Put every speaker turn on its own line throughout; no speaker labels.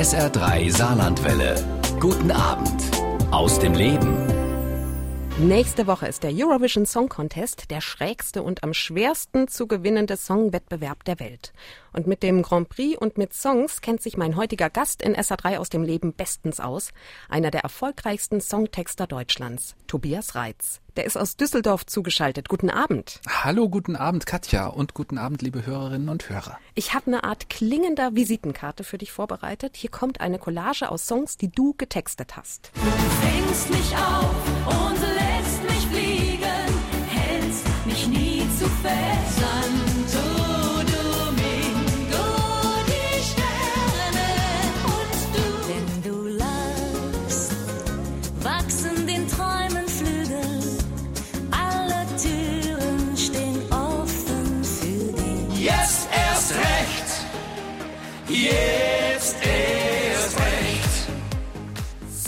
SR3 Saarlandwelle. Guten Abend aus dem Leben.
Nächste Woche ist der Eurovision Song Contest der schrägste und am schwersten zu gewinnende Songwettbewerb der Welt. Und mit dem Grand Prix und mit Songs kennt sich mein heutiger Gast in SA3 aus dem Leben bestens aus. Einer der erfolgreichsten Songtexter Deutschlands, Tobias Reitz. Der ist aus Düsseldorf zugeschaltet. Guten Abend.
Hallo, guten Abend, Katja. Und guten Abend, liebe Hörerinnen und Hörer.
Ich habe eine Art klingender Visitenkarte für dich vorbereitet. Hier kommt eine Collage aus Songs, die du getextet hast.
Du fängst mich auf und lässt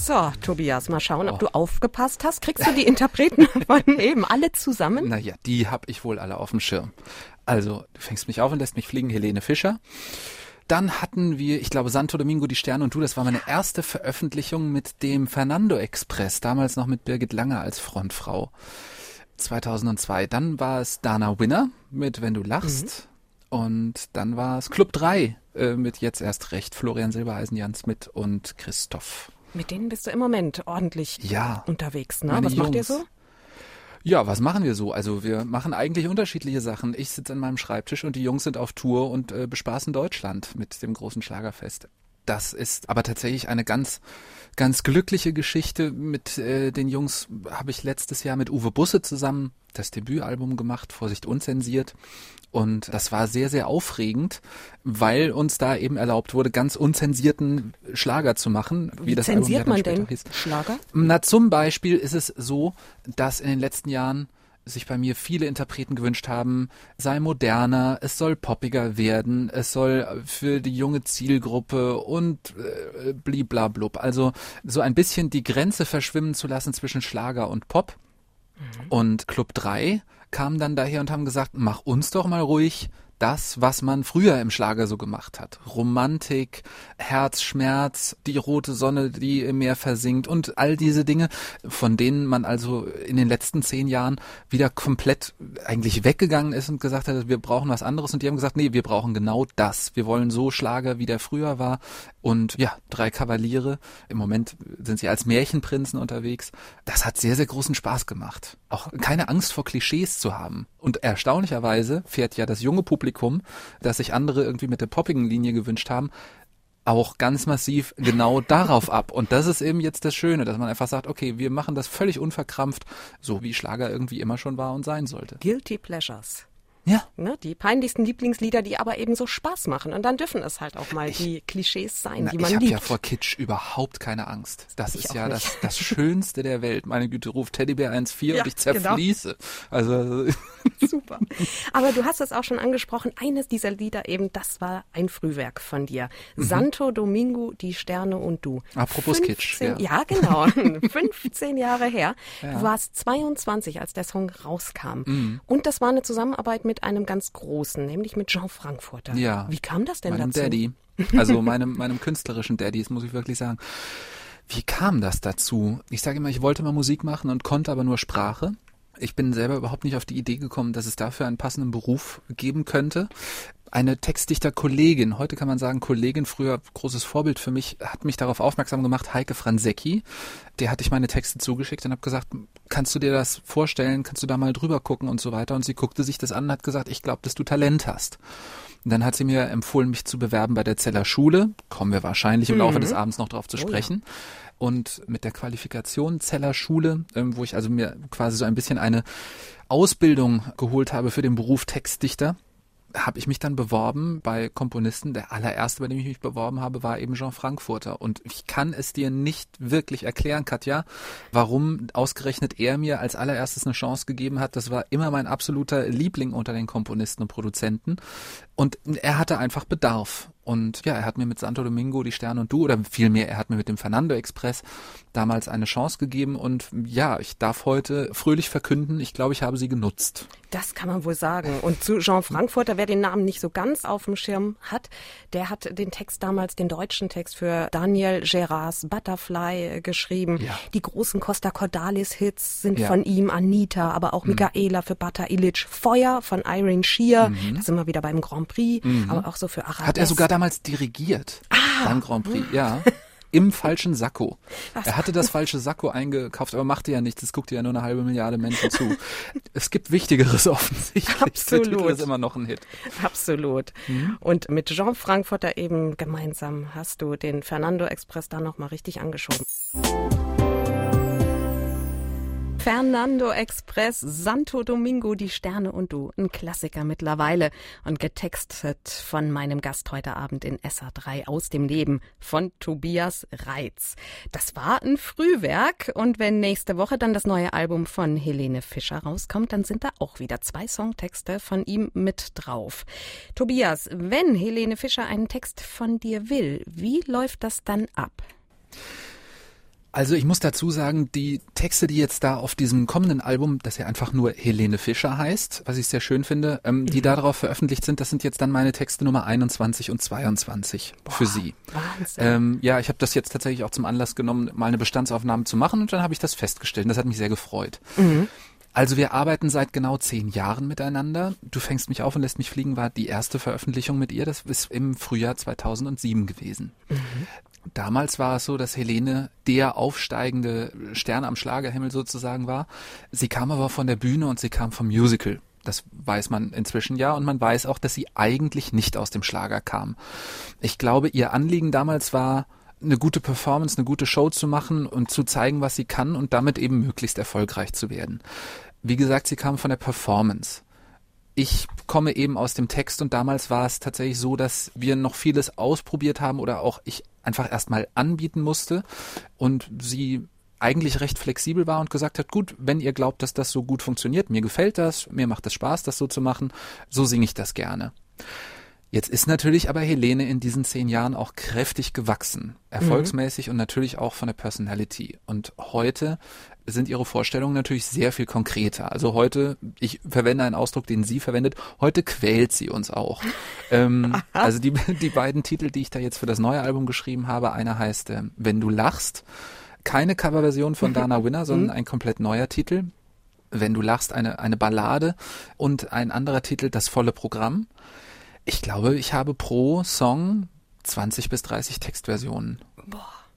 So, Tobias, mal schauen, ob du aufgepasst hast. Kriegst du die Interpreten von eben alle zusammen?
Naja, die hab ich wohl alle auf dem Schirm. Also, du fängst mich auf und lässt mich fliegen, Helene Fischer. Dann hatten wir, ich glaube, Santo Domingo, die Sterne und du. Das war meine erste Veröffentlichung mit dem Fernando Express, damals noch mit Birgit Lange als Frontfrau. 2002. Dann war es Dana Winner mit Wenn du lachst. Und dann war es Club 3 äh, mit Jetzt erst recht. Florian Silbereisen, Jan Smith und Christoph.
Mit denen bist du im Moment ordentlich
Ja.
unterwegs, ne? Was macht ihr so?
Ja, was machen wir so? Also wir machen eigentlich unterschiedliche Sachen. Ich sitze an meinem Schreibtisch und die Jungs sind auf Tour und äh, bespaßen Deutschland mit dem großen Schlagerfest. Das ist aber tatsächlich eine ganz, ganz glückliche Geschichte. Mit äh, den Jungs habe ich letztes Jahr mit Uwe Busse zusammen das Debütalbum gemacht, Vorsicht unzensiert. Und das war sehr, sehr aufregend, weil uns da eben erlaubt wurde, ganz unzensierten Schlager zu machen. Wie, das Album ja
zensiert
dann
man denn
hieß.
Schlager?
Na, zum Beispiel ist es so, dass in den letzten Jahren sich bei mir viele Interpreten gewünscht haben, sei moderner, es soll poppiger werden, es soll für die junge Zielgruppe und äh, bliblablub. Also so ein bisschen die Grenze verschwimmen zu lassen zwischen Schlager und Pop. Und Club 3 kam dann daher und haben gesagt, mach uns doch mal ruhig das, was man früher im Schlager so gemacht hat. Romantik, Herzschmerz, die rote Sonne, die im Meer versinkt und all diese Dinge, von denen man also in den letzten zehn Jahren wieder komplett eigentlich weggegangen ist und gesagt hat, wir brauchen was anderes. Und die haben gesagt, nee, wir brauchen genau das. Wir wollen so Schlager, wie der früher war. Und ja, drei Kavaliere. Im Moment sind sie als Märchenprinzen unterwegs. Das hat sehr, sehr großen Spaß gemacht. Auch keine Angst vor Klischees zu haben. Und erstaunlicherweise fährt ja das junge Publikum, das sich andere irgendwie mit der poppigen Linie gewünscht haben, auch ganz massiv genau darauf ab. Und das ist eben jetzt das Schöne, dass man einfach sagt, okay, wir machen das völlig unverkrampft, so wie Schlager irgendwie immer schon war und sein sollte.
Guilty Pleasures.
Ja.
Ne? Die peinlichsten Lieblingslieder, die aber eben so Spaß machen. Und dann dürfen es halt auch mal die Klischees sein,
Na,
die
ich
man
habe
liebt.
ja vor Kitsch überhaupt keine Angst. Das
Ich
ist ja das, das Schönste der Welt. Meine Güte, ruft Teddybär 1,4
Ja,
und ich
genau.
zerfließe. Also
Super. Aber du hast es auch schon angesprochen, eines dieser Lieder eben, das war ein Frühwerk von dir. Santo Domingo, die Sterne und du.
Mhm. Apropos Kitsch,
15
ja.
Ja, genau. 15 Jahre her. Du warst 22, als der Song rauskam.
Mhm.
Und das war eine Zusammenarbeit mit einem ganz großen, nämlich mit Jean Frankfurter.
Ja.
Wie kam das denn
meinem
dazu?
Daddy. Also meinem, meinem künstlerischen Daddy, das muss ich wirklich sagen. Wie kam das dazu? Ich sage immer, ich wollte mal Musik machen und konnte aber nur Sprache. Ich bin selber überhaupt nicht auf die Idee gekommen, dass es dafür einen passenden Beruf geben könnte. Eine Textdichter-Kollegin, heute kann man sagen Kollegin, früher großes Vorbild für mich, hat mich darauf aufmerksam gemacht, Heike Franzecki. Der hatte ich meine Texte zugeschickt und habe gesagt, kannst du dir das vorstellen, kannst du da mal drüber gucken und so weiter. Und sie guckte sich das an und hat gesagt, ich glaube, dass du Talent hast. Und dann hat sie mir empfohlen, mich zu bewerben bei der Zeller Schule. Kommen wir wahrscheinlich im Laufe des Abends noch drauf zu sprechen. Und mit der Qualifikation Zeller Schule, ähm, wo ich also mir quasi so ein bisschen eine Ausbildung geholt habe für den Beruf Textdichter, habe ich mich dann beworben bei Komponisten. Der allererste, bei dem ich mich beworben habe, war eben Jean Frankfurter. Und ich kann es dir nicht wirklich erklären, Katja, warum ausgerechnet er mir als allererstes eine Chance gegeben hat. Das war immer mein absoluter Liebling unter den Komponisten und Produzenten. Und er hatte einfach Bedarf. Und ja, er hat mir mit Santo Domingo, die Sterne und du, oder vielmehr, er hat mir mit dem Fernando Express damals eine Chance gegeben. Und ja, ich darf heute fröhlich verkünden, ich glaube, ich habe sie genutzt.
Das kann man wohl sagen. Und zu Jean Frankfurter, wer den Namen nicht so ganz auf dem Schirm hat, der hat den Text damals, den deutschen Text für Daniel Gerards Butterfly geschrieben.
Ja.
Die großen Costa Cordalis Hits sind
Ja. Mhm.
von ihm, Anita, aber auch Michaela für Bata Illich, Feuer von Irene Shear, da sind wir wieder beim Grand Prix, aber auch so für Arabesque.
Mhm. Hat er sogar damals dirigiert beim Grand Prix, ja. Im falschen Sakko. Er hatte das falsche Sakko eingekauft, aber machte ja nichts. Es guckte ja nur eine halbe Milliarde Menschen zu. Es gibt Wichtigeres offensichtlich. Der
Absolut.
Titel ist immer noch ein Hit.
Absolut.
Mhm.
Und mit Jean Frankfurter eben gemeinsam hast du den Fernando Express da nochmal richtig angeschoben. Fernando Express, Santo Domingo, die Sterne und du. Ein Klassiker mittlerweile und getextet von meinem Gast heute Abend in SA3 aus dem Leben von Tobias Reitz. Das war ein Frühwerk und wenn nächste Woche dann das neue Album von Helene Fischer rauskommt, dann sind da auch wieder zwei Songtexte von ihm mit drauf. Tobias, wenn Helene Fischer einen Text von dir will, wie läuft das dann ab?
Also ich muss dazu sagen, die Texte, die jetzt da auf diesem kommenden Album, das ja einfach nur Helene Fischer heißt, was ich sehr schön finde, ähm, die darauf veröffentlicht sind, das sind jetzt dann meine Texte Nummer 21 und 22 für Sie.
Wahnsinn.
Ähm, ja, ich habe das jetzt tatsächlich auch zum Anlass genommen, mal eine Bestandsaufnahme zu machen und dann habe ich das festgestellt. und Das hat mich sehr gefreut. Also wir arbeiten seit genau zehn Jahren miteinander. Du fängst mich auf und lässt mich fliegen war die erste Veröffentlichung mit ihr. Das ist im Frühjahr 2007 gewesen. Damals war es so, dass Helene der aufsteigende Stern am Schlagerhimmel sozusagen war. Sie kam aber von der Bühne und sie kam vom Musical. Das weiß man inzwischen ja und man weiß auch, dass sie eigentlich nicht aus dem Schlager kam. Ich glaube, ihr Anliegen damals war, eine gute Performance, eine gute Show zu machen und zu zeigen, was sie kann und damit eben möglichst erfolgreich zu werden. Wie gesagt, sie kam von der Performance ich komme eben aus dem Text und damals war es tatsächlich so, dass wir noch vieles ausprobiert haben oder auch ich einfach erstmal anbieten musste und sie eigentlich recht flexibel war und gesagt hat, gut, wenn ihr glaubt, dass das so gut funktioniert, mir gefällt das, mir macht es Spaß, das so zu machen, so singe ich das gerne. Jetzt ist natürlich aber Helene in diesen zehn Jahren auch kräftig gewachsen, erfolgsmäßig und natürlich auch von der Personality. Und heute sind ihre Vorstellungen natürlich sehr viel konkreter. Also heute, ich verwende einen Ausdruck, den sie verwendet, heute quält sie uns auch. ähm, also die, die beiden Titel, die ich da jetzt für das neue Album geschrieben habe, einer heißt ähm, Wenn du lachst, keine Coverversion von Dana Winner, sondern ein komplett neuer Titel. Wenn du lachst, eine, eine Ballade und ein anderer Titel, das volle Programm. Ich glaube, ich habe pro Song 20 bis 30 Textversionen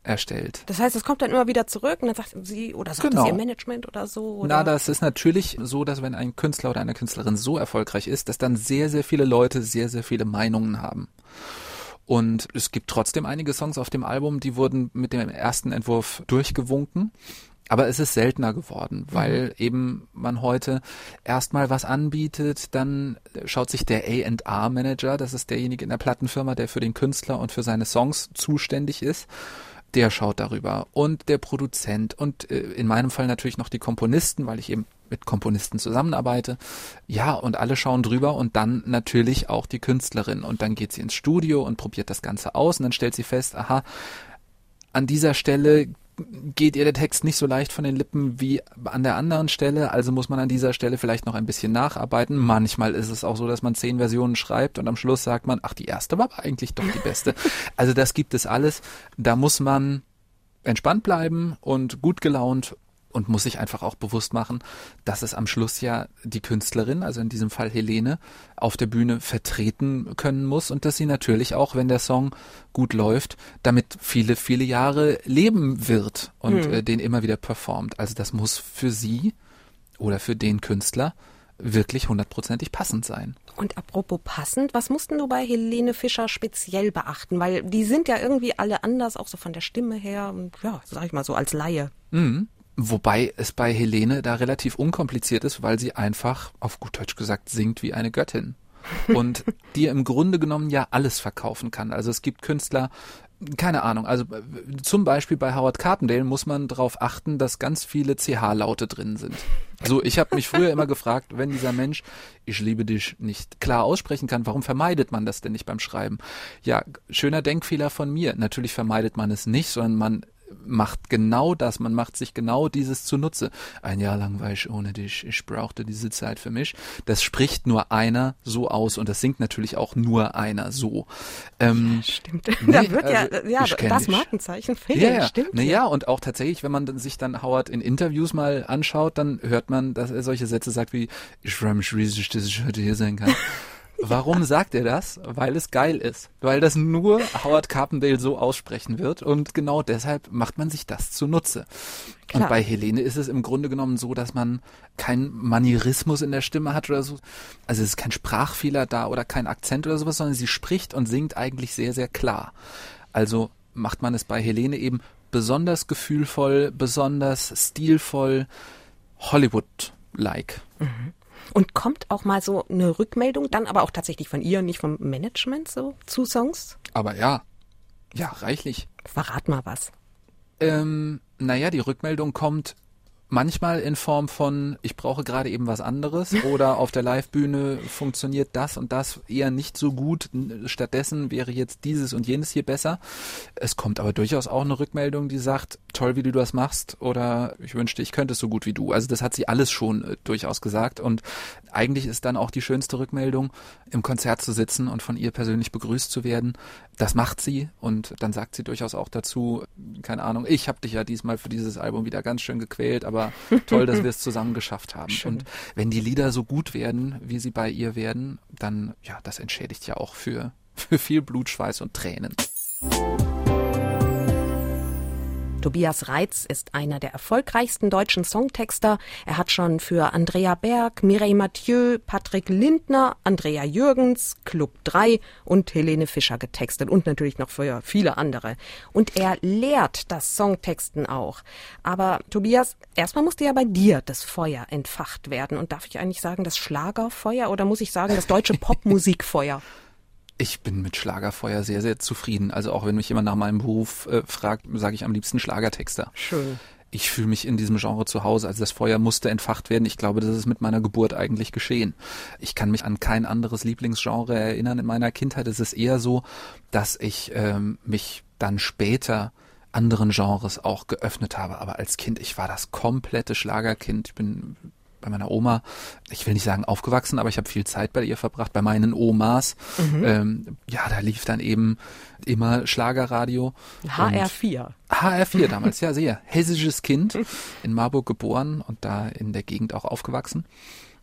erstellt.
Das heißt, es kommt dann immer wieder zurück und dann sagt sie oder sagt
Genau.
es ihr Management oder so? Oder?
Na, das ist natürlich so, dass wenn ein Künstler oder eine Künstlerin so erfolgreich ist, dass dann sehr, sehr viele Leute sehr, sehr viele Meinungen haben. Und es gibt trotzdem einige Songs auf dem Album, die wurden mit dem ersten Entwurf durchgewunken. Aber es ist seltener geworden, weil eben man heute erstmal was anbietet, dann schaut sich der A&R-Manager, das ist derjenige in der Plattenfirma, der für den Künstler und für seine Songs zuständig ist, der schaut darüber. Und der Produzent und äh, in meinem Fall natürlich noch die Komponisten, weil ich eben mit Komponisten zusammenarbeite. Ja, und alle schauen drüber und dann natürlich auch die Künstlerin. Und dann geht sie ins Studio und probiert das Ganze aus und dann stellt sie fest, aha, an dieser Stelle geht ihr der Text nicht so leicht von den Lippen wie an der anderen Stelle, also muss man an dieser Stelle vielleicht noch ein bisschen nacharbeiten. Manchmal ist es auch so, dass man zehn Versionen schreibt und am Schluss sagt man, ach, die erste war aber eigentlich doch die beste. Also das gibt es alles. Da muss man entspannt bleiben und gut gelaunt und muss sich einfach auch bewusst machen, dass es am Schluss ja die Künstlerin, also in diesem Fall Helene, auf der Bühne vertreten können muss und dass sie natürlich auch, wenn der Song gut läuft, damit viele, viele Jahre leben wird und äh, den immer wieder performt. Also das muss für sie oder für den Künstler wirklich hundertprozentig passend sein.
Und apropos passend, was mussten du bei Helene Fischer speziell beachten? Weil die sind ja irgendwie alle anders, auch so von der Stimme her und ja, sag ich mal so als Laie.
Mhm. Wobei es bei Helene da relativ unkompliziert ist, weil sie einfach, auf gut Deutsch gesagt, singt wie eine Göttin. und dir im Grunde genommen ja alles verkaufen kann. Also es gibt Künstler, keine Ahnung, also zum Beispiel bei Howard Carpendale muss man darauf achten, dass ganz viele CH-Laute drin sind. So, ich habe mich früher immer gefragt, wenn dieser Mensch ich liebe dich nicht klar aussprechen kann, warum vermeidet man das denn nicht beim Schreiben? Ja, schöner Denkfehler von mir. Natürlich vermeidet man es nicht, sondern man macht genau das, man macht sich genau dieses zunutze. Ein Jahr lang war ich ohne dich, ich brauchte diese Zeit für mich. Das spricht nur einer so aus und das singt natürlich auch nur einer so. Ähm,
Stimmt.
nee,
da wird ja,
also,
ja,
kenn
das
dich.
Markenzeichen fehlt.
ja, ja.
Stimmt.
Naja, und auch tatsächlich, wenn man sich dann Howard in Interviews mal anschaut, dann hört man, dass er solche Sätze sagt wie, ich freue mich riesig, dass ich heute hier sein kann. Warum sagt er das? Weil es geil ist. Weil das nur Howard Carpendale so aussprechen wird und genau deshalb macht man sich das zunutze.
Klar.
Und bei Helene ist es im Grunde genommen so, dass man keinen Manierismus in der Stimme hat oder so. Also es ist kein Sprachfehler da oder kein Akzent oder sowas, sondern sie spricht und singt eigentlich sehr, sehr klar. Also macht man es bei Helene eben besonders gefühlvoll, besonders stilvoll, Hollywood-like.
Und kommt auch mal so eine Rückmeldung, dann aber auch tatsächlich von ihr, nicht vom Management so zu Songs?
Aber ja, ja, reichlich.
Verrat mal was.
Ähm, naja, die Rückmeldung kommt manchmal in Form von, ich brauche gerade eben was anderes oder auf der Livebühne funktioniert das und das eher nicht so gut. Stattdessen wäre jetzt dieses und jenes hier besser. Es kommt aber durchaus auch eine Rückmeldung, die sagt, toll, wie du das machst oder ich wünschte, ich könnte es so gut wie du. Also das hat sie alles schon äh, durchaus gesagt und eigentlich ist dann auch die schönste Rückmeldung, im Konzert zu sitzen und von ihr persönlich begrüßt zu werden. Das macht sie und dann sagt sie durchaus auch dazu, keine Ahnung, ich habe dich ja diesmal für dieses Album wieder ganz schön gequält, aber toll, dass wir es zusammen geschafft haben. Und wenn die Lieder so gut werden, wie sie bei ihr werden, dann, ja, das entschädigt ja auch für, für viel Blut, Schweiß und Tränen.
Tobias Reitz ist einer der erfolgreichsten deutschen Songtexter. Er hat schon für Andrea Berg, Mireille Mathieu, Patrick Lindner, Andrea Jürgens, Club 3 und Helene Fischer getextet und natürlich noch für viele andere. Und er lehrt das Songtexten auch. Aber Tobias, erstmal musste ja bei dir das Feuer entfacht werden. Und darf ich eigentlich sagen, das Schlagerfeuer oder muss ich sagen, das deutsche Popmusikfeuer?
Ich bin mit Schlagerfeuer sehr, sehr zufrieden. Also auch wenn mich jemand nach meinem Beruf äh, fragt, sage ich am liebsten Schlagertexter.
Schön.
Ich fühle mich in diesem Genre zu Hause. Also das Feuer musste entfacht werden. Ich glaube, das ist mit meiner Geburt eigentlich geschehen. Ich kann mich an kein anderes Lieblingsgenre erinnern in meiner Kindheit. Es ist eher so, dass ich ähm, mich dann später anderen Genres auch geöffnet habe. Aber als Kind, ich war das komplette Schlagerkind. Ich bin bei meiner Oma, ich will nicht sagen aufgewachsen, aber ich habe viel Zeit bei ihr verbracht, bei meinen Omas. Ähm, ja, da lief dann eben immer Schlagerradio. Und
HR4.
HR4 damals, ja, sehr. Hessisches Kind, in Marburg geboren und da in der Gegend auch aufgewachsen.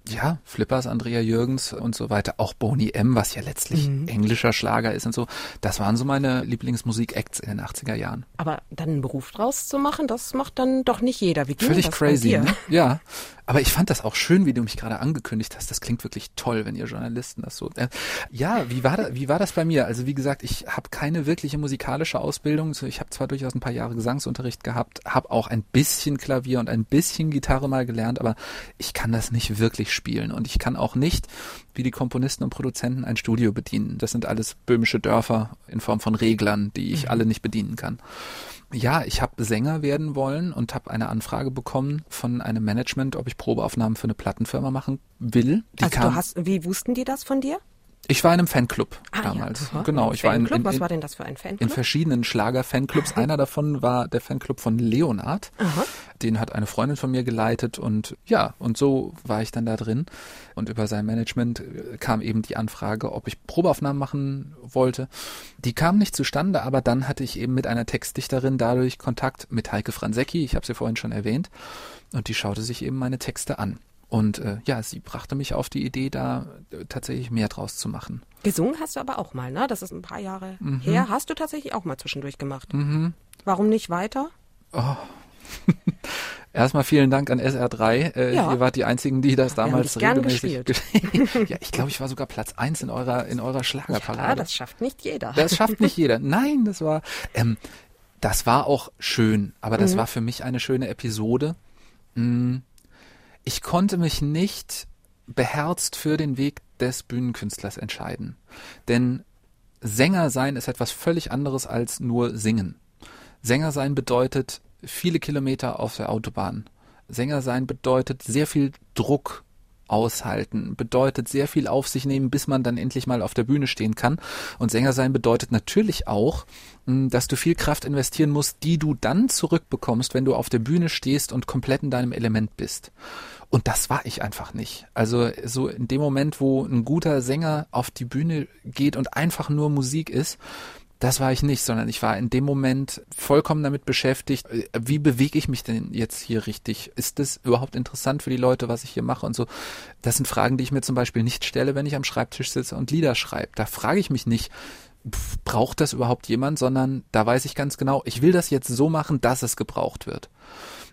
Ja, Flippers, Andrea Jürgens und so weiter, auch Boney M., was ja letztlich englischer Schlager ist und so. Das waren so meine Lieblingsmusik-Acts in den 80er Jahren.
Aber dann einen Beruf draus zu machen, das macht dann doch nicht jeder. Wie ging
Völlig
das
crazy, ne? Ja. Aber ich fand das auch schön, wie du mich gerade angekündigt hast. Das klingt wirklich toll, wenn ihr Journalisten das so. Äh, ja, wie war das, wie war das bei mir? Also wie gesagt, ich habe keine wirkliche musikalische Ausbildung. Ich habe zwar durchaus ein paar Jahre Gesangsunterricht gehabt, habe auch ein bisschen Klavier und ein bisschen Gitarre mal gelernt, aber ich kann das nicht wirklich spielen und ich kann auch nicht wie die Komponisten und Produzenten ein Studio bedienen. Das sind alles böhmische Dörfer in Form von Reglern, die ich alle nicht bedienen kann. Ja, ich habe Sänger werden wollen und habe eine Anfrage bekommen von einem Management, ob ich Probeaufnahmen für eine Plattenfirma machen will. Die
also
kam,
du hast, wie wussten die das von dir?
Ich war in einem Fanclub
Ah,
damals.
Ja.
Genau, ich war in,
Fanclub?
in,
Was
in,
war denn das für ein Fanclub?
in verschiedenen Schlager-Fanclubs. Einer davon war der Fanclub von Leonard.
Aha.
Den hat eine Freundin von mir geleitet und ja, und so war ich dann da drin. Und über sein Management äh, kam eben die Anfrage, ob ich Probeaufnahmen machen wollte. Die kam nicht zustande, aber dann hatte ich eben mit einer Textdichterin dadurch Kontakt mit Heike Franzecki, ich habe sie vorhin schon erwähnt, und die schaute sich eben meine Texte an. Und äh, ja, sie brachte mich auf die Idee, da äh, tatsächlich mehr draus zu machen.
Gesungen hast du aber auch mal, ne? Das ist ein paar Jahre
Mhm.
her. Hast du tatsächlich auch mal zwischendurch gemacht. Warum nicht weiter?
Erstmal vielen Dank an SR3. Äh,
Ja.
Ihr wart die einzigen, die das
Wir haben
damals
dich gern
regelmäßig. ja, ich glaube, ich war sogar Platz eins in eurer in eurer Schlagerparade.
Ja, das schafft nicht jeder.
Das schafft nicht jeder. Nein, das war, ähm, das war auch schön, aber
Mhm.
das war für mich eine schöne Episode. Mm, Ich konnte mich nicht beherzt für den Weg des Bühnenkünstlers entscheiden. Denn Sänger sein ist etwas völlig anderes als nur singen. Sänger sein bedeutet viele Kilometer auf der Autobahn. Sänger sein bedeutet sehr viel Druck aushalten, bedeutet sehr viel auf sich nehmen, bis man dann endlich mal auf der Bühne stehen kann. Und Sänger sein bedeutet natürlich auch, dass du viel Kraft investieren musst, die du dann zurückbekommst, wenn du auf der Bühne stehst und komplett in deinem Element bist. Und das war ich einfach nicht. Also so in dem Moment, wo ein guter Sänger auf die Bühne geht und einfach nur Musik ist, das war ich nicht, sondern ich war in dem Moment vollkommen damit beschäftigt, äh, wie bewege ich mich denn jetzt hier richtig? Ist das überhaupt interessant für die Leute, was ich hier mache und so? Das sind Fragen, die ich mir zum Beispiel nicht stelle, wenn ich am Schreibtisch sitze und Lieder schreibe. Da frage ich mich nicht, pf, braucht das überhaupt jemand, sondern da weiß ich ganz genau, ich will das jetzt so machen, dass es gebraucht wird.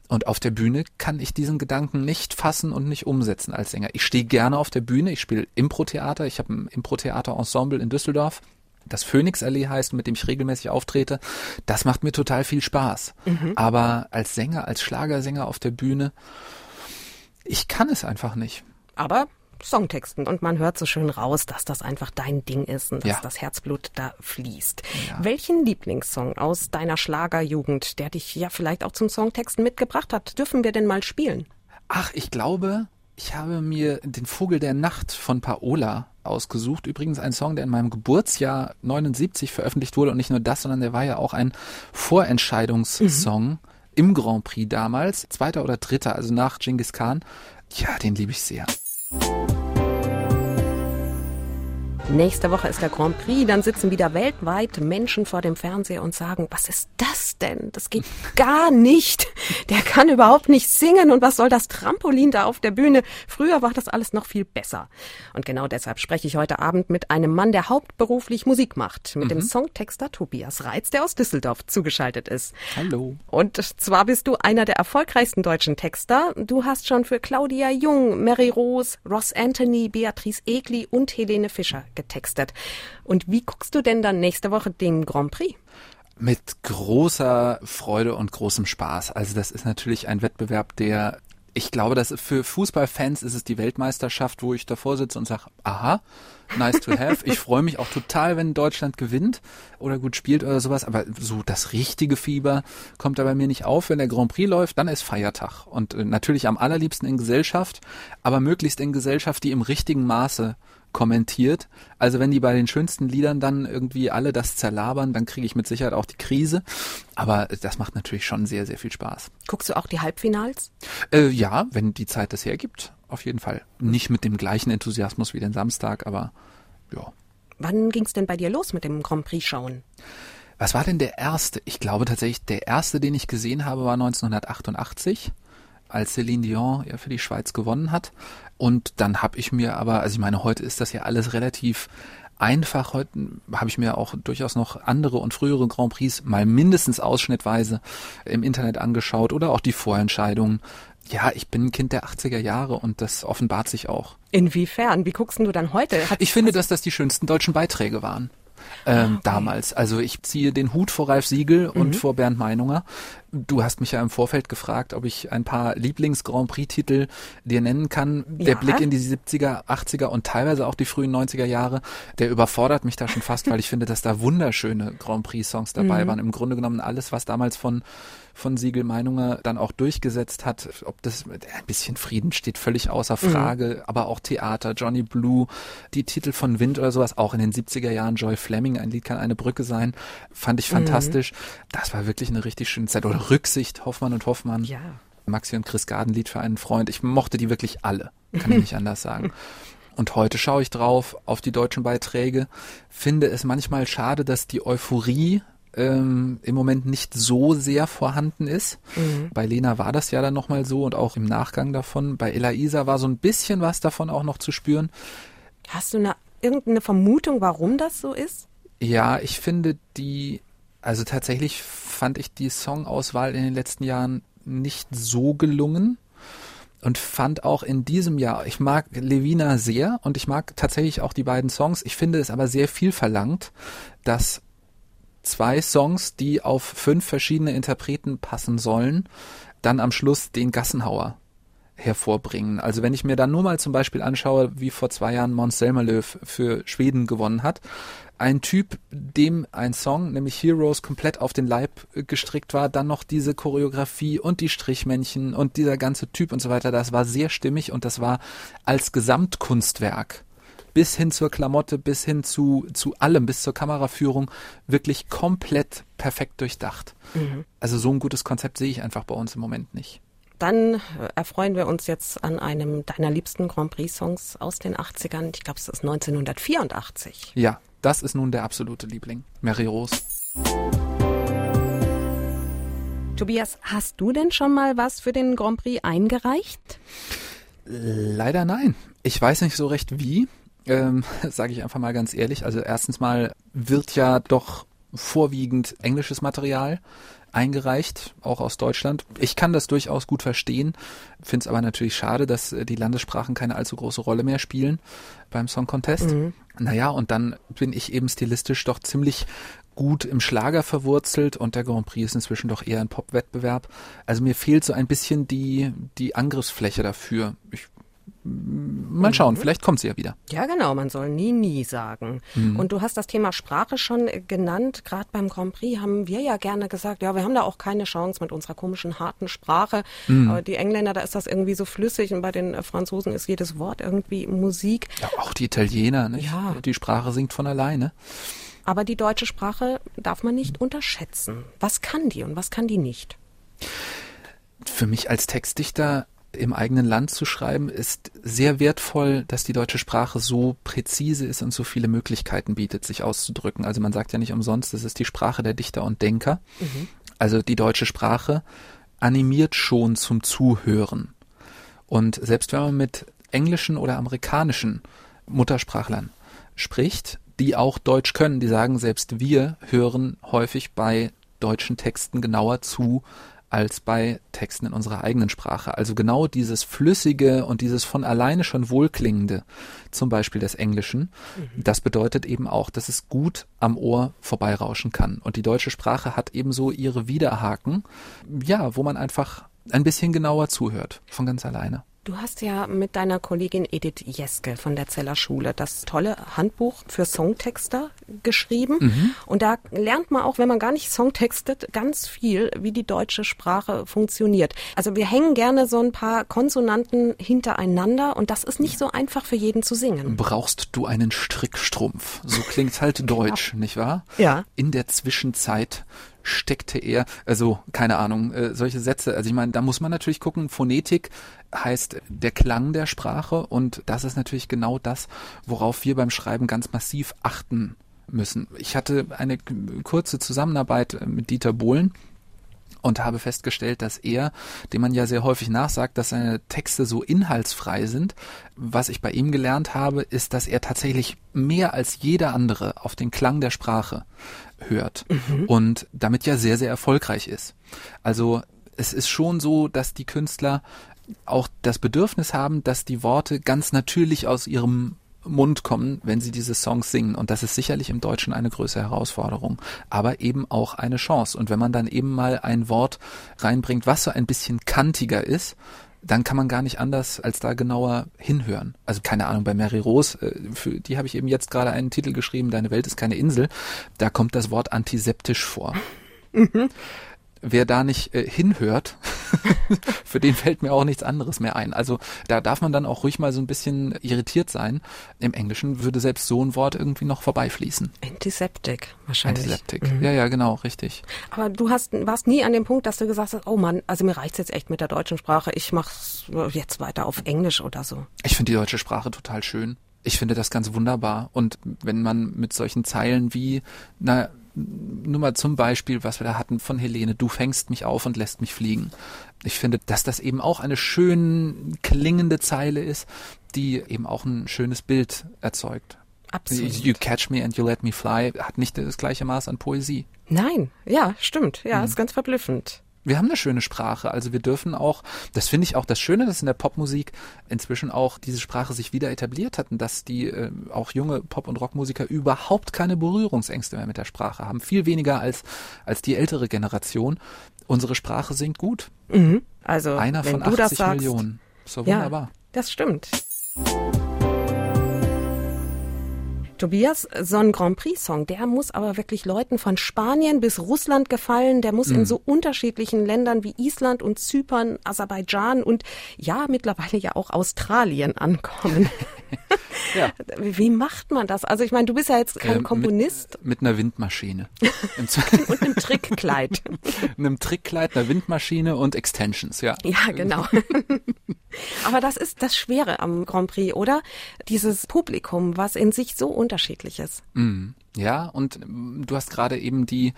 Und auf der Bühne kann ich diesen Gedanken nicht fassen und nicht umsetzen als Sänger. Ich stehe gerne auf der Bühne, ich spiele Impro-Theater, ich habe ein Impro-Theater-Ensemble in Düsseldorf das Phoenix-Allee heißt, mit dem ich regelmäßig auftrete, das macht mir total viel Spaß. Aber als Sänger, als Schlagersänger auf der Bühne, ich kann es einfach nicht.
Aber Songtexten und man hört so schön raus, dass das einfach dein Ding ist und dass
Ja.
das Herzblut da fließt.
Ja.
Welchen Lieblingssong aus deiner Schlagerjugend, der dich ja vielleicht auch zum Songtexten mitgebracht hat, dürfen wir denn mal spielen?
Ach, ich glaube, ich habe mir den Vogel der Nacht von Paola ausgesucht. Übrigens ein Song, der in meinem Geburtsjahr 79 veröffentlicht wurde und nicht nur das, sondern der war ja auch ein Vorentscheidungssong im Grand Prix damals, zweiter oder dritter, also nach Genghis Khan. Ja, den liebe ich sehr.
Nächste Woche ist der Grand Prix, dann sitzen wieder weltweit Menschen vor dem Fernseher und sagen, was ist das denn? Das geht gar nicht. Der kann überhaupt nicht singen und was soll das Trampolin da auf der Bühne? Früher war das alles noch viel besser. Und genau deshalb spreche ich heute Abend mit einem Mann, der hauptberuflich Musik macht, mit dem Songtexter Tobias Reitz, der aus Düsseldorf zugeschaltet ist.
Hallo.
Und zwar bist du einer der erfolgreichsten deutschen Texter. Du hast schon für Claudia Jung, Mary Rose, Ross Anthony, Beatrice Egli und Helene Fischer getextet. Und wie guckst du denn dann nächste Woche den Grand Prix?
Mit großer Freude und großem Spaß. Also das ist natürlich ein Wettbewerb, der ich glaube, dass für Fußballfans ist es die Weltmeisterschaft, wo ich davor sitze und sage, aha, nice to have. Ich freue mich auch total, wenn Deutschland gewinnt oder gut spielt oder sowas. Aber so das richtige Fieber kommt da bei mir nicht auf. Wenn der Grand Prix läuft, dann ist Feiertag. Und äh, natürlich am allerliebsten in Gesellschaft, aber möglichst in Gesellschaft, die im richtigen Maße kommentiert. Also wenn die bei den schönsten Liedern dann irgendwie alle das zerlabern, dann kriege ich mit Sicherheit auch die Krise. Aber das macht natürlich schon sehr, sehr viel Spaß.
Guckst du auch die Halbfinals?
Äh, ja, wenn die Zeit das hergibt, auf jeden Fall. Nicht mit dem gleichen Enthusiasmus wie den Samstag, aber ja.
Wann ging's denn bei dir los mit dem Grand Prix schauen?
Was war denn der erste? Ich glaube tatsächlich, der erste, den ich gesehen habe, war 1988, als Celine Dion ja für die Schweiz gewonnen hat. Und dann habe ich mir aber, also ich meine, heute ist das ja alles relativ einfach. Heute habe ich mir auch durchaus noch andere und frühere Grand Prix mal mindestens ausschnittweise im Internet angeschaut oder auch die Vorentscheidungen. Ja, ich bin ein Kind der 80er Jahre und das offenbart sich auch.
Inwiefern? Wie guckst du dann heute? Hat-
Ich finde, dass das die schönsten deutschen Beiträge waren. Ähm, Damals. Also ich ziehe den Hut vor Ralf Siegel und vor Bernd Meinunger. Du hast mich ja im Vorfeld gefragt, ob ich ein paar Lieblings-Grand Prix-Titel dir nennen kann. Der
Ja.
Blick in die 70er, 80er und teilweise auch die frühen 90er Jahre, der überfordert mich da schon fast, weil ich finde, dass da wunderschöne Grand Prix-Songs dabei waren. Im Grunde genommen alles, was damals von von Siegel Meinunger dann auch durchgesetzt hat, ob das ein bisschen Frieden steht völlig außer Frage, aber auch Theater, Johnny Blue, die Titel von Wind oder sowas, auch in den 70er Jahren Joy Fleming, ein Lied kann eine Brücke sein, fand ich fantastisch. Das war wirklich eine richtig schöne Zeit. Oder Rücksicht, Hoffmann und Hoffmann.
Ja.
Maxi und Chris Garden Lied für einen Freund. Ich mochte die wirklich alle, kann ich nicht anders sagen. Und heute schaue ich drauf auf die deutschen Beiträge, finde es manchmal schade, dass die Euphorie ähm, im Moment nicht so sehr vorhanden ist. Bei Lena war das ja dann nochmal so und auch im Nachgang davon. Bei Elaisa war so ein bisschen was davon auch noch zu spüren.
Hast du eine, irgendeine Vermutung, warum das so ist?
Ja, ich finde die, also tatsächlich fand ich die Songauswahl in den letzten Jahren nicht so gelungen und fand auch in diesem Jahr, ich mag Levina sehr und ich mag tatsächlich auch die beiden Songs. Ich finde es aber sehr viel verlangt, dass zwei Songs, die auf fünf verschiedene Interpreten passen sollen, dann am Schluss den Gassenhauer hervorbringen. Also wenn ich mir dann nur mal zum Beispiel anschaue, wie vor zwei Jahren Måns Zelmerlöw für Schweden gewonnen hat, ein Typ, dem ein Song, nämlich Heroes, komplett auf den Leib gestrickt war, dann noch diese Choreografie und die Strichmännchen und dieser ganze Typ und so weiter, das war sehr stimmig und das war als Gesamtkunstwerk bis hin zur Klamotte, bis hin zu, zu allem, bis zur Kameraführung, wirklich komplett perfekt durchdacht. Also so ein gutes Konzept sehe ich einfach bei uns im Moment nicht.
Dann äh, erfreuen wir uns jetzt an einem deiner liebsten Grand Prix-Songs aus den 80ern. Ich glaube, es ist 1984.
Ja, das ist nun der absolute Liebling. Mary Rose.
Tobias, hast du denn schon mal was für den Grand Prix eingereicht?
Leider nein. Ich weiß nicht so recht wie. Ähm, Sage ich einfach mal ganz ehrlich. Also erstens mal wird ja doch vorwiegend englisches Material eingereicht, auch aus Deutschland. Ich kann das durchaus gut verstehen, finde es aber natürlich schade, dass äh, die Landessprachen keine allzu große Rolle mehr spielen beim Song Contest. Naja, und dann bin ich eben stilistisch doch ziemlich gut im Schlager verwurzelt und der Grand Prix ist inzwischen doch eher ein Pop-Wettbewerb. Also mir fehlt so ein bisschen die, die Angriffsfläche dafür. Ich, mal schauen, vielleicht kommt sie ja wieder.
Ja, genau, man soll nie, nie sagen. Und du hast das Thema Sprache schon äh, genannt. Gerade beim Grand Prix haben wir ja gerne gesagt, ja, wir haben da auch keine Chance mit unserer komischen, harten Sprache. Aber die Engländer, da ist das irgendwie so flüssig und bei den äh, Franzosen ist jedes Wort irgendwie Musik.
Ja, auch die Italiener, nicht?
Ja.
Die Sprache singt von alleine.
Aber die deutsche Sprache darf man nicht unterschätzen. Was kann die und was kann die nicht?
für mich als Textdichter im eigenen Land zu schreiben, ist sehr wertvoll, dass die deutsche Sprache so präzise ist und so viele Möglichkeiten bietet, sich auszudrücken. Also man sagt ja nicht umsonst, es ist die Sprache der Dichter und Denker. Also die deutsche Sprache animiert schon zum Zuhören. Und selbst wenn man mit englischen oder amerikanischen Muttersprachlern spricht, die auch Deutsch können, die sagen, selbst wir hören häufig bei deutschen Texten genauer zu als bei Texten in unserer eigenen Sprache. Also genau dieses Flüssige und dieses von alleine schon Wohlklingende, zum Beispiel des Englischen, das bedeutet eben auch, dass es gut am Ohr vorbeirauschen kann. Und die deutsche Sprache hat ebenso ihre Widerhaken, ja, wo man einfach ein bisschen genauer zuhört, von ganz alleine.
Du hast ja mit deiner Kollegin Edith Jeske von der Zeller Schule das tolle Handbuch für Songtexter geschrieben. Und da lernt man auch, wenn man gar nicht Songtextet, ganz viel, wie die deutsche Sprache funktioniert. Also wir hängen gerne so ein paar Konsonanten hintereinander und das ist nicht so einfach für jeden zu singen.
Brauchst du einen Strickstrumpf? So klingt halt Deutsch, nicht wahr?
Ja.
In der Zwischenzeit steckte er, also keine Ahnung, äh, solche Sätze. Also ich meine, da muss man natürlich gucken, Phonetik heißt der Klang der Sprache und das ist natürlich genau das, worauf wir beim Schreiben ganz massiv achten müssen. Ich hatte eine kurze Zusammenarbeit mit Dieter Bohlen und habe festgestellt, dass er, dem man ja sehr häufig nachsagt, dass seine Texte so inhaltsfrei sind. Was ich bei ihm gelernt habe, ist, dass er tatsächlich mehr als jeder andere auf den Klang der Sprache hört und damit ja sehr, sehr erfolgreich ist. Also es ist schon so, dass die Künstler auch das Bedürfnis haben, dass die Worte ganz natürlich aus ihrem Mund kommen, wenn sie diese Songs singen. Und das ist sicherlich im Deutschen eine größere Herausforderung, aber eben auch eine Chance. Und wenn man dann eben mal ein Wort reinbringt, was so ein bisschen kantiger ist, dann kann man gar nicht anders als da genauer hinhören. Also keine Ahnung, bei Mary Rose, äh, für die habe ich eben jetzt gerade einen Titel geschrieben, Deine Welt ist keine Insel. Da kommt das Wort antiseptisch vor. Wer da nicht äh, hinhört, für den fällt mir auch nichts anderes mehr ein. Also da darf man dann auch ruhig mal so ein bisschen irritiert sein. Im Englischen würde selbst so ein Wort irgendwie noch vorbeifließen.
Antiseptik wahrscheinlich.
Antiseptik. Ja, ja, genau, richtig.
Aber du hast, warst nie an dem Punkt, dass du gesagt hast, oh Mann, also mir reicht's jetzt echt mit der deutschen Sprache, ich mach's jetzt weiter auf Englisch oder so.
Ich finde die deutsche Sprache total schön. Ich finde das ganz wunderbar. Und wenn man mit solchen Zeilen wie, na, nur mal zum Beispiel, was wir da hatten von Helene, du fängst mich auf und lässt mich fliegen. Ich finde, dass das eben auch eine schön klingende Zeile ist, die eben auch ein schönes Bild erzeugt.
Absolut.
You catch me and you let me fly hat nicht das gleiche Maß an Poesie.
Nein, ja, stimmt. Ja, ist ganz verblüffend.
Wir haben eine schöne Sprache, also wir dürfen auch, das finde ich auch das Schöne, dass in der Popmusik inzwischen auch diese Sprache sich wieder etabliert hat und dass die äh, auch junge Pop- und Rockmusiker überhaupt keine Berührungsängste mehr mit der Sprache haben. Viel weniger als, als die ältere Generation. Unsere Sprache singt gut.
Also,
Einer
wenn
von
du das
80
sagst,
Millionen. Ist doch
Ja,
wunderbar.
das stimmt. Tobias, so ein Grand Prix-Song, der muss aber wirklich Leuten von Spanien bis Russland gefallen. Der muss
Mhm.
in so unterschiedlichen Ländern wie Island und Zypern, Aserbaidschan und ja, mittlerweile ja auch Australien ankommen.
Ja.
Wie macht man das? Also ich meine, du bist ja jetzt kein
Ähm,
Komponist
Mit, mit einer Windmaschine.
Und einem Trickkleid.
einem Trickkleid, einer Windmaschine und Extensions, ja.
Ja, genau. Aber das ist das Schwere am Grand Prix, oder? Dieses Publikum, was in sich so unterschiedlich ist.
Mhm. Ja, und ähm, du hast gerade eben die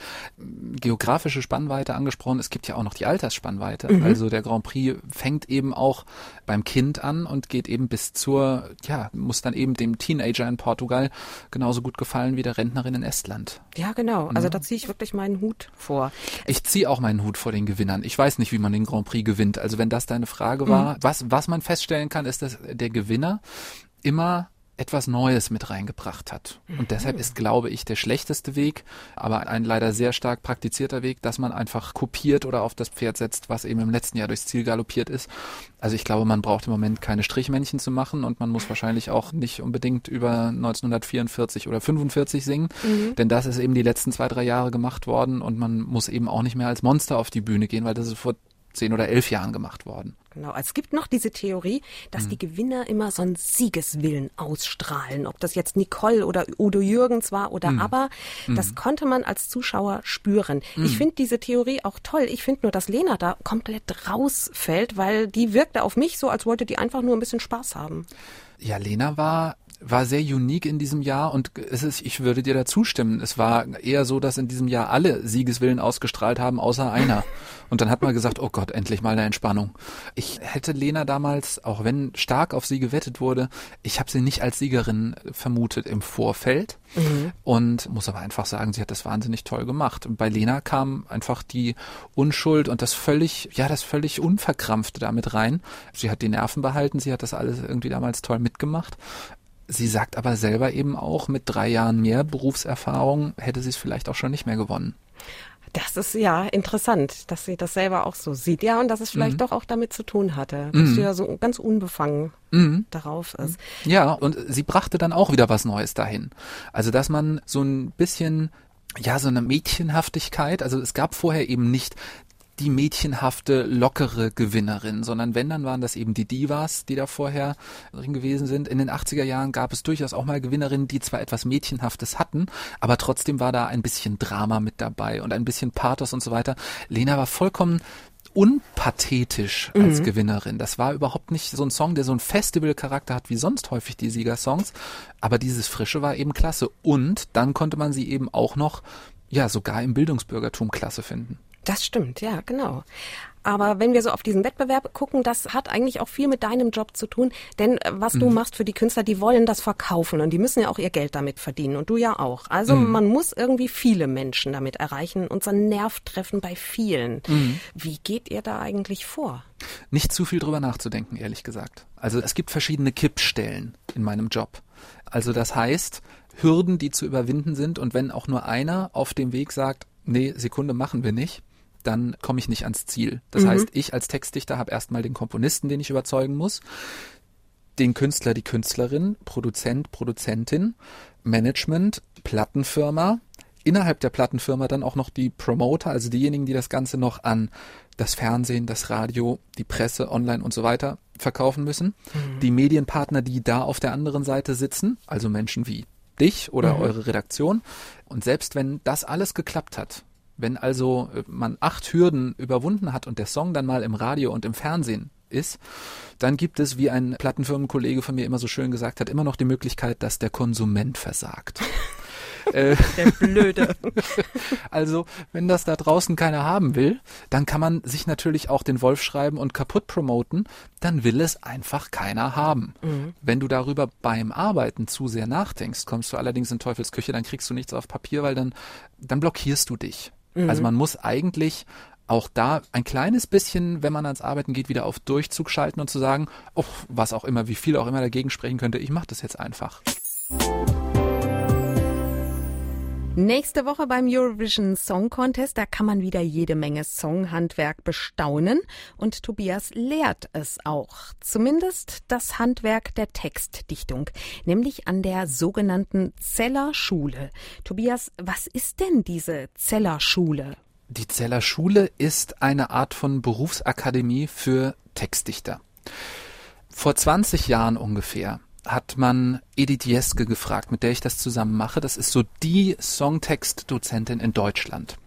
geografische Spannweite angesprochen. Es gibt ja auch noch die Altersspannweite. Also der Grand Prix fängt eben auch beim Kind an und geht eben bis zur, ja, muss dann eben dem Teenager in Portugal genauso gut gefallen wie der Rentnerin in Estland.
Ja, genau. Also da ziehe ich wirklich meinen Hut vor.
Ich ziehe auch meinen Hut vor den Gewinnern. Ich weiß nicht, wie man den Grand Prix gewinnt. Also wenn das deine Frage war, was, was man feststellen kann, ist, dass der Gewinner immer etwas Neues mit reingebracht hat. Und deshalb ist, glaube ich, der schlechteste Weg, aber ein leider sehr stark praktizierter Weg, dass man einfach kopiert oder auf das Pferd setzt, was eben im letzten Jahr durchs Ziel galoppiert ist. Also ich glaube, man braucht im Moment keine Strichmännchen zu machen und man muss wahrscheinlich auch nicht unbedingt über 1944 oder 45 singen, denn das ist eben die letzten zwei, drei Jahre gemacht worden und man muss eben auch nicht mehr als Monster auf die Bühne gehen, weil das ist vor zehn oder elf Jahren gemacht worden.
Genau. Es gibt noch diese Theorie, dass die Gewinner immer so einen Siegeswillen ausstrahlen. Ob das jetzt Nicole oder Udo Jürgens war oder aber, das konnte man als Zuschauer spüren. Ich finde diese Theorie auch toll. Ich finde nur, dass Lena da komplett rausfällt, weil die wirkte auf mich so, als wollte die einfach nur ein bisschen Spaß haben.
Ja, Lena war war sehr unique in diesem Jahr und es ist, ich würde dir da zustimmen. Es war eher so, dass in diesem Jahr alle Siegeswillen ausgestrahlt haben, außer einer. Und dann hat man gesagt, oh Gott, endlich mal eine Entspannung. Ich hätte Lena damals, auch wenn stark auf sie gewettet wurde, ich habe sie nicht als Siegerin vermutet im Vorfeld und muss aber einfach sagen, sie hat das wahnsinnig toll gemacht. Und bei Lena kam einfach die Unschuld und das völlig, ja, das völlig Unverkrampfte damit rein. Sie hat die Nerven behalten, sie hat das alles irgendwie damals toll mitgemacht. Sie sagt aber selber eben auch, mit drei Jahren mehr Berufserfahrung hätte sie es vielleicht auch schon nicht mehr gewonnen.
Das ist ja interessant, dass sie das selber auch so sieht. Ja, und dass es vielleicht doch auch damit zu tun hatte, dass sie ja so ganz unbefangen darauf ist.
Ja, und sie brachte dann auch wieder was Neues dahin. Also, dass man so ein bisschen, ja, so eine Mädchenhaftigkeit, also es gab vorher eben nicht die mädchenhafte, lockere Gewinnerin, sondern wenn, dann waren das eben die Divas, die da vorher drin gewesen sind. In den 80er Jahren gab es durchaus auch mal Gewinnerinnen, die zwar etwas Mädchenhaftes hatten, aber trotzdem war da ein bisschen Drama mit dabei und ein bisschen Pathos und so weiter. Lena war vollkommen unpathetisch als Gewinnerin. Das war überhaupt nicht so ein Song, der so einen Festival-Charakter hat wie sonst häufig die Siegersongs. Aber dieses Frische war eben klasse. Und dann konnte man sie eben auch noch, ja, sogar im Bildungsbürgertum klasse finden.
Das stimmt, ja, genau. Aber wenn wir so auf diesen Wettbewerb gucken, das hat eigentlich auch viel mit deinem Job zu tun. Denn äh, was du machst für die Künstler, die wollen das verkaufen und die müssen ja auch ihr Geld damit verdienen und du ja auch. Also man muss irgendwie viele Menschen damit erreichen einen Nerv treffen bei vielen. Wie geht ihr da eigentlich vor?
Nicht zu viel drüber nachzudenken, ehrlich gesagt. Also es gibt verschiedene Kippstellen in meinem Job. Also das heißt, Hürden, die zu überwinden sind und wenn auch nur einer auf dem Weg sagt, nee, Sekunde machen wir nicht, dann komme ich nicht ans Ziel. Das heißt, ich als Textdichter habe erstmal den Komponisten, den ich überzeugen muss, den Künstler, die Künstlerin, Produzent, Produzentin, Management, Plattenfirma, innerhalb der Plattenfirma dann auch noch die Promoter, also diejenigen, die das Ganze noch an das Fernsehen, das Radio, die Presse, online und so weiter verkaufen müssen, die Medienpartner, die da auf der anderen Seite sitzen, also Menschen wie dich oder eure Redaktion. Und selbst wenn das alles geklappt hat, wenn also äh, man acht Hürden überwunden hat und der Song dann mal im Radio und im Fernsehen ist, dann gibt es, wie ein Plattenfirmenkollege von mir immer so schön gesagt hat, immer noch die Möglichkeit, dass der Konsument versagt.
Der Blöde.
also, wenn das da draußen keiner haben will, dann kann man sich natürlich auch den Wolf schreiben und kaputt promoten, dann will es einfach keiner haben. Wenn du darüber beim Arbeiten zu sehr nachdenkst, kommst du allerdings in Teufels Küche, dann kriegst du nichts auf Papier, weil dann, dann blockierst du dich. Also man muss eigentlich auch da ein kleines bisschen, wenn man ans Arbeiten geht, wieder auf Durchzug schalten und zu sagen, oh, was auch immer, wie viel auch immer dagegen sprechen könnte, ich mache das jetzt einfach.
Nächste Woche beim Eurovision Song Contest, da kann man wieder jede Menge Songhandwerk bestaunen und Tobias lehrt es auch. Zumindest das Handwerk der Textdichtung, nämlich an der sogenannten Zeller Schule. Tobias, was ist denn diese Zeller Schule?
Die Zeller Schule ist eine Art von Berufsakademie für Textdichter. Vor 20 Jahren ungefähr hat man Edith Jeske gefragt, mit der ich das zusammen mache. Das ist so die Songtextdozentin in Deutschland.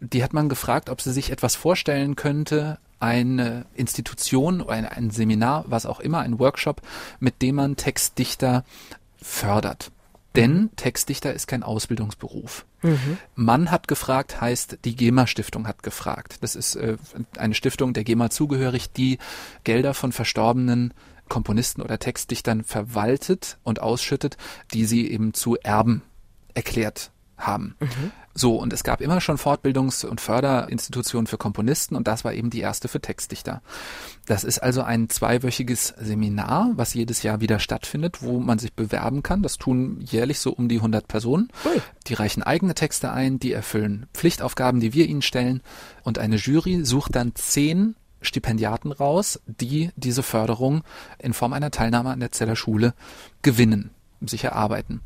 Die hat man gefragt, ob sie sich etwas vorstellen könnte, eine Institution oder ein, ein Seminar, was auch immer, ein Workshop, mit dem man Textdichter fördert. Denn Textdichter ist kein Ausbildungsberuf. Mhm. Mann hat gefragt, heißt die GEMA Stiftung hat gefragt. Das ist äh, eine Stiftung der GEMA zugehörig, die Gelder von verstorbenen Komponisten oder Textdichtern verwaltet und ausschüttet, die sie eben zu Erben erklärt haben. Mhm. So, und es gab immer schon Fortbildungs- und Förderinstitutionen für Komponisten und das war eben die erste für Textdichter. Das ist also ein zweiwöchiges Seminar, was jedes Jahr wieder stattfindet, wo man sich bewerben kann. Das tun jährlich so um die 100 Personen. Ui. Die reichen eigene Texte ein, die erfüllen Pflichtaufgaben, die wir ihnen stellen und eine Jury sucht dann zehn Stipendiaten raus, die diese Förderung in Form einer Teilnahme an der Zeller Schule gewinnen sich erarbeiten.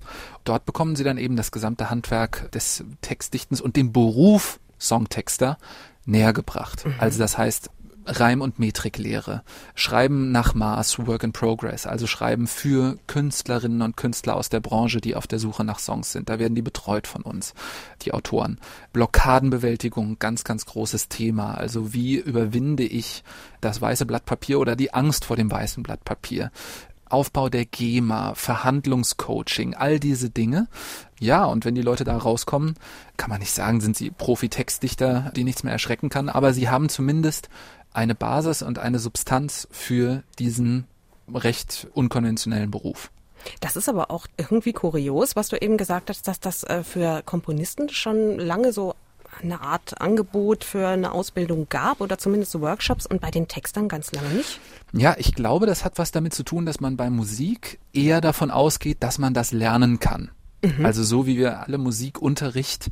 Dort bekommen sie dann eben das gesamte Handwerk des Textdichtens und den Beruf Songtexter näher gebracht. Mhm. Also das heißt, Reim- und Metriklehre, Schreiben nach Maß, Work in Progress, also Schreiben für Künstlerinnen und Künstler aus der Branche, die auf der Suche nach Songs sind. Da werden die betreut von uns, die Autoren. Blockadenbewältigung, ganz, ganz großes Thema. Also wie überwinde ich das weiße Blatt Papier oder die Angst vor dem weißen Blatt Papier? Aufbau der GEMA, Verhandlungscoaching, all diese Dinge. Ja, und wenn die Leute da rauskommen, kann man nicht sagen, sind sie Profi-Textdichter, die nichts mehr erschrecken kann, aber sie haben zumindest eine Basis und eine Substanz für diesen recht unkonventionellen Beruf.
Das ist aber auch irgendwie kurios, was du eben gesagt hast, dass das äh, für Komponisten schon lange so eine Art Angebot für eine Ausbildung gab oder zumindest Workshops und bei den Textern ganz lange nicht?
Ja, ich glaube, das hat was damit zu tun, dass man bei Musik eher davon ausgeht, dass man das lernen kann. Mhm. Also so wie wir alle Musikunterricht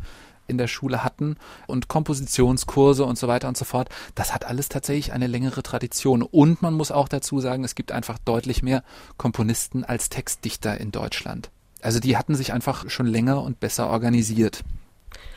in der Schule hatten und Kompositionskurse und so weiter und so fort. Das hat alles tatsächlich eine längere Tradition. Und man muss auch dazu sagen, es gibt einfach deutlich mehr Komponisten als Textdichter in Deutschland. Also die hatten sich einfach schon länger und besser organisiert.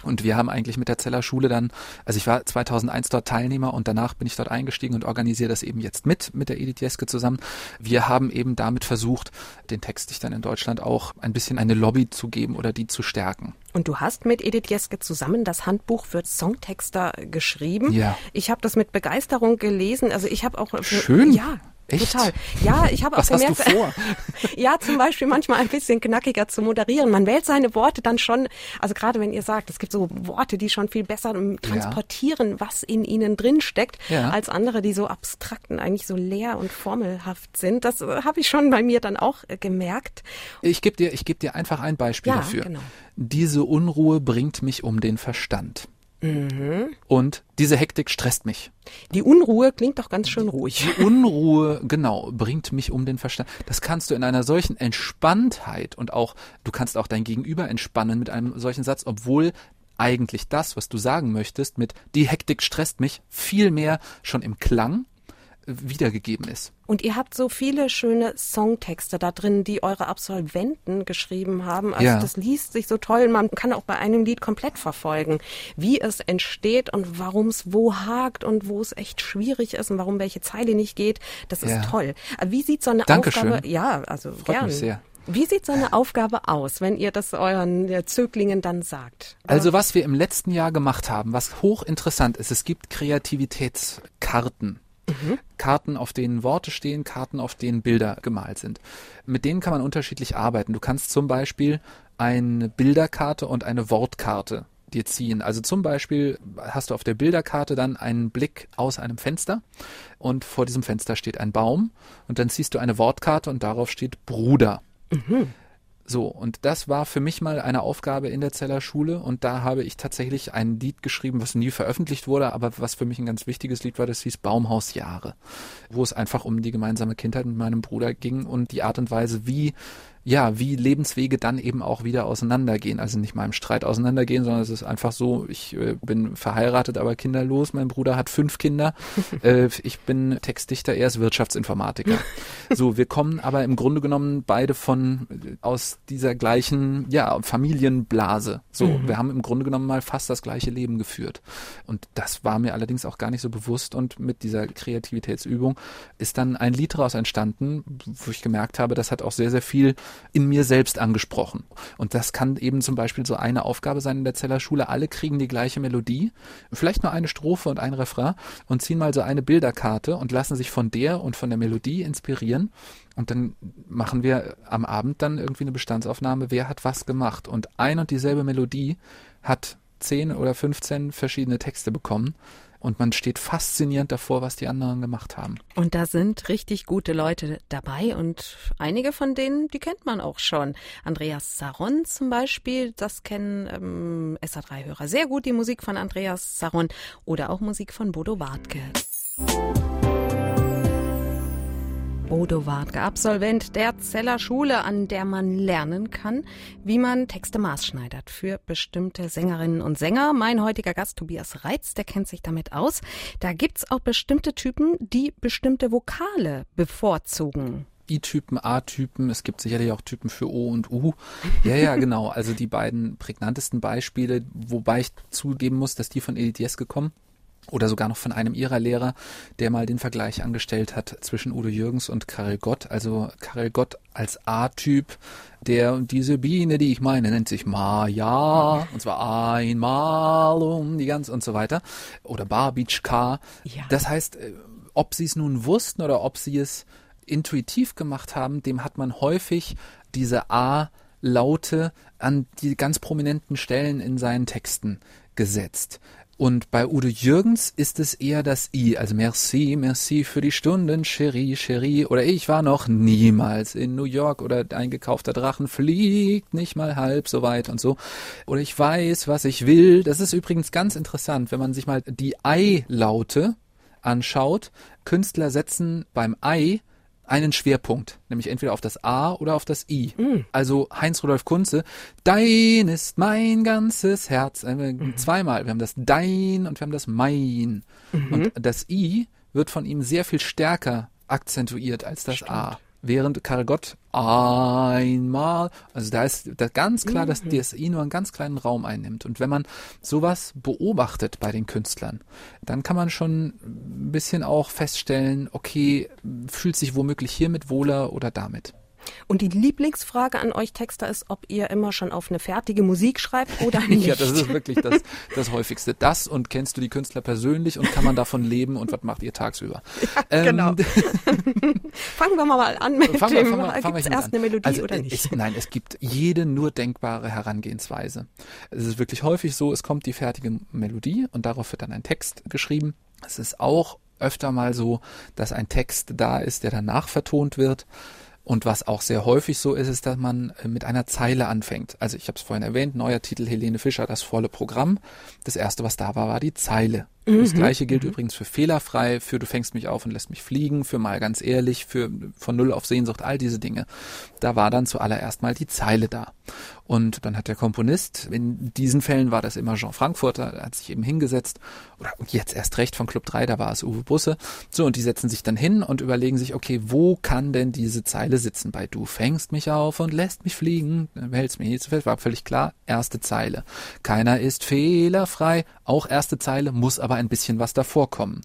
Und wir haben eigentlich mit der Zeller Schule dann, also ich war 2001 dort Teilnehmer und danach bin ich dort eingestiegen und organisiere das eben jetzt mit, mit der Edith Jeske zusammen. Wir haben eben damit versucht, den Textdichtern in Deutschland auch ein bisschen eine Lobby zu geben oder die zu stärken.
Und du hast mit Edith Jeske zusammen das Handbuch für Songtexter geschrieben. Ja. Ich habe das mit Begeisterung gelesen. Also ich habe auch
Schön.
Ja, Echt? Total. Ja, ich habe auch gemerkt,
hast du vor?
ja, zum Beispiel manchmal ein bisschen knackiger zu moderieren. Man wählt seine Worte dann schon, also gerade wenn ihr sagt, es gibt so Worte, die schon viel besser transportieren, ja. was in ihnen drin steckt, ja. als andere, die so abstrakt und eigentlich so leer und formelhaft sind. Das äh, habe ich schon bei mir dann auch äh, gemerkt.
Ich gebe dir, ich gebe dir einfach ein Beispiel
ja,
dafür.
Genau.
Diese Unruhe bringt mich um den Verstand. Mhm. Und diese Hektik stresst mich.
Die Unruhe klingt doch ganz schön ruhig.
Die Unruhe, genau, bringt mich um den Verstand. Das kannst du in einer solchen Entspanntheit und auch, du kannst auch dein Gegenüber entspannen mit einem solchen Satz, obwohl eigentlich das, was du sagen möchtest, mit die Hektik stresst mich, viel mehr schon im Klang wiedergegeben ist.
Und ihr habt so viele schöne Songtexte da drin, die eure Absolventen geschrieben haben. Also ja. das liest sich so toll. Man kann auch bei einem Lied komplett verfolgen, wie es entsteht und warum es wo hakt und wo es echt schwierig ist und warum welche Zeile nicht geht. Das ist ja. toll. Wie sieht so eine
Dankeschön.
Aufgabe? Ja, also
Freut
gern.
Mich sehr.
Wie sieht so eine Aufgabe aus, wenn ihr das euren Zöglingen dann sagt?
Also was wir im letzten Jahr gemacht haben, was hochinteressant ist, es gibt Kreativitätskarten. Mhm. Karten, auf denen Worte stehen, Karten, auf denen Bilder gemalt sind. Mit denen kann man unterschiedlich arbeiten. Du kannst zum Beispiel eine Bilderkarte und eine Wortkarte dir ziehen. Also zum Beispiel hast du auf der Bilderkarte dann einen Blick aus einem Fenster und vor diesem Fenster steht ein Baum und dann ziehst du eine Wortkarte und darauf steht Bruder. Mhm. So, und das war für mich mal eine Aufgabe in der Zeller Schule und da habe ich tatsächlich ein Lied geschrieben, was nie veröffentlicht wurde, aber was für mich ein ganz wichtiges Lied war, das hieß Baumhausjahre, wo es einfach um die gemeinsame Kindheit mit meinem Bruder ging und die Art und Weise, wie ja, wie Lebenswege dann eben auch wieder auseinandergehen. Also nicht mal im Streit auseinandergehen, sondern es ist einfach so, ich äh, bin verheiratet, aber kinderlos. Mein Bruder hat fünf Kinder. äh, ich bin Textdichter, er ist Wirtschaftsinformatiker. so, wir kommen aber im Grunde genommen beide von äh, aus dieser gleichen, ja, Familienblase. So,
Mhm.
wir haben im Grunde genommen mal fast das gleiche Leben geführt. Und das war mir allerdings auch gar nicht so bewusst. Und mit dieser Kreativitätsübung ist dann ein Lied daraus entstanden, wo ich gemerkt habe, das hat auch sehr, sehr viel in mir selbst angesprochen. Und das kann eben zum Beispiel so eine Aufgabe sein in der Zeller Schule. Alle kriegen die gleiche Melodie, vielleicht nur eine Strophe und ein Refrain und ziehen mal so eine Bilderkarte und lassen sich von der und von der Melodie inspirieren. Und dann machen wir am Abend dann irgendwie eine Bestandsaufnahme, wer hat was gemacht. Und ein und dieselbe Melodie hat 10 oder 15 verschiedene Texte bekommen. Und man steht faszinierend davor, was die anderen gemacht haben.
Und da sind richtig gute Leute dabei und einige von denen, die kennt man auch schon. Andreas Saron zum Beispiel, das kennen ähm, SA3-Hörer sehr gut, die Musik von Andreas Saron oder auch Musik von Bodo Wartke. Bodo Wartke, Absolvent der Zeller Schule, an der man lernen kann, wie man Texte maßschneidert für bestimmte Sängerinnen und Sänger. Mein heutiger Gast Tobias Reitz, der kennt sich damit aus. Da gibt's auch bestimmte Typen, die bestimmte Vokale bevorzugen.
I-Typen, A-Typen, es gibt sicherlich auch Typen für O und U. Ja, ja, genau. Also die beiden prägnantesten Beispiele, wobei ich zugeben muss, dass die von Edith Jeske kommen. Oder sogar noch von einem ihrer Lehrer, der mal den Vergleich angestellt hat zwischen Udo Jürgens und Karel Gott. Also Karel Gott als A-Typ, der diese Biene, die ich meine, nennt sich Maja, und zwar einmal um die ganz und so weiter. Oder Barbitschka.
Ja.
Das heißt, äh, ob sie es nun wussten oder ob sie es intuitiv gemacht haben, dem hat man häufig diese A-Laute an die ganz prominenten Stellen in seinen Texten gesetzt. Und bei Udo Jürgens ist es eher das I, also merci, merci für die Stunden, Cherie, Cherie, oder ich war noch niemals in New York oder ein gekaufter Drachen fliegt nicht mal halb so weit und so. Oder ich weiß, was ich will. Das ist übrigens ganz interessant, wenn man sich mal die I-Laute anschaut. Künstler setzen beim I einen Schwerpunkt, nämlich entweder auf das A oder auf das I. Also Heinz Rudolf Kunze, dein ist mein ganzes Herz. Äh, Zweimal. Wir haben das dein und wir haben das mein. Und das I wird von ihm sehr viel stärker akzentuiert als das A. Während Karel Gott einmal, also da ist da ganz klar, dass das I nur einen ganz kleinen Raum einnimmt. Und wenn man sowas beobachtet bei den Künstlern, dann kann man schon ein bisschen auch feststellen, okay, fühlt sich womöglich hiermit wohler oder damit.
Und die Lieblingsfrage an euch Texter ist, ob ihr immer schon auf eine fertige Musik schreibt oder nicht.
Ja, das ist wirklich das, das häufigste. Das und kennst du die Künstler persönlich und kann man davon leben und was macht ihr tagsüber? Ähm,
genau. Fangen wir mal an mit
Fangen
dem,
wir- fangen wir
erst
an.
eine Melodie
also,
oder
äh,
nicht?
Es, nein, es gibt jede nur denkbare Herangehensweise. Es ist wirklich häufig so, es kommt die fertige Melodie und darauf wird dann ein Text geschrieben. Es ist auch öfter mal so, dass ein Text da ist, der danach vertont wird. Und was auch sehr häufig so ist, ist, dass man äh, mit einer Zeile anfängt. Also ich habe es vorhin erwähnt, neuer Titel Helene Fischer, das volle Programm. Das erste, was da war, war die Zeile. Das gleiche gilt übrigens für fehlerfrei, für du fängst mich auf und lässt mich fliegen, für mal ganz ehrlich, für von Null auf Sehnsucht, all diese Dinge. Da war dann zuallererst mal die Zeile da. Und dann hat der Komponist, in diesen Fällen war das immer Jean Frankfurter, hat sich eben hingesetzt, oder jetzt erst recht von Club 3, da war es Uwe Busse. So, und die setzen sich dann hin und überlegen sich, okay, wo kann denn diese Zeile sitzen? Bei du fängst mich auf und lässt mich fliegen, hältst mich nie zu fest, war völlig klar, erste Zeile. Keiner ist fehlerfrei, auch erste Zeile, muss aber ein bisschen was davor kommen.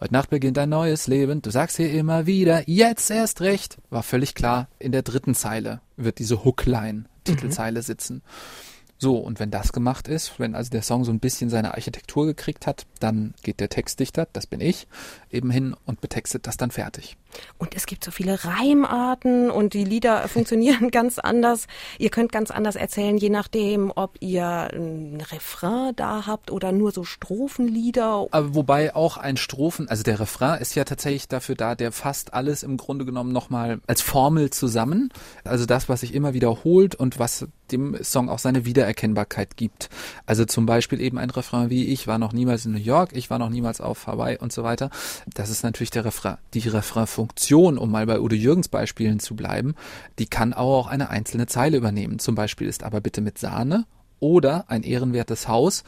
Heute Nacht beginnt ein neues Leben, du sagst hier immer wieder, jetzt erst recht. War völlig klar, in der dritten Zeile wird diese Hookline, Titelzeile sitzen. So, und wenn das gemacht ist, wenn also der Song so ein bisschen seine Architektur gekriegt hat, dann geht der Textdichter, das bin ich, eben hin und betextet das dann fertig.
Und es gibt so viele Reimarten und die Lieder funktionieren ganz anders. Ihr könnt ganz anders erzählen, je nachdem, ob ihr ein Refrain da habt oder nur so Strophenlieder.
Aber wobei auch ein Strophen, also der Refrain ist ja tatsächlich dafür da, der fasst alles im Grunde genommen nochmal als Formel zusammen. Also das, was sich immer wiederholt und was dem Song auch seine Wiedererkennbarkeit gibt. Also zum Beispiel eben ein Refrain wie Ich war noch niemals in New York, ich war noch niemals auf Hawaii und so weiter. Das ist natürlich der Refrain. Die Refrain-Funktion, um mal bei Udo Jürgens Beispielen zu bleiben, die kann auch eine einzelne Zeile übernehmen. Zum Beispiel ist aber bitte mit Sahne oder ein ehrenwertes Haus.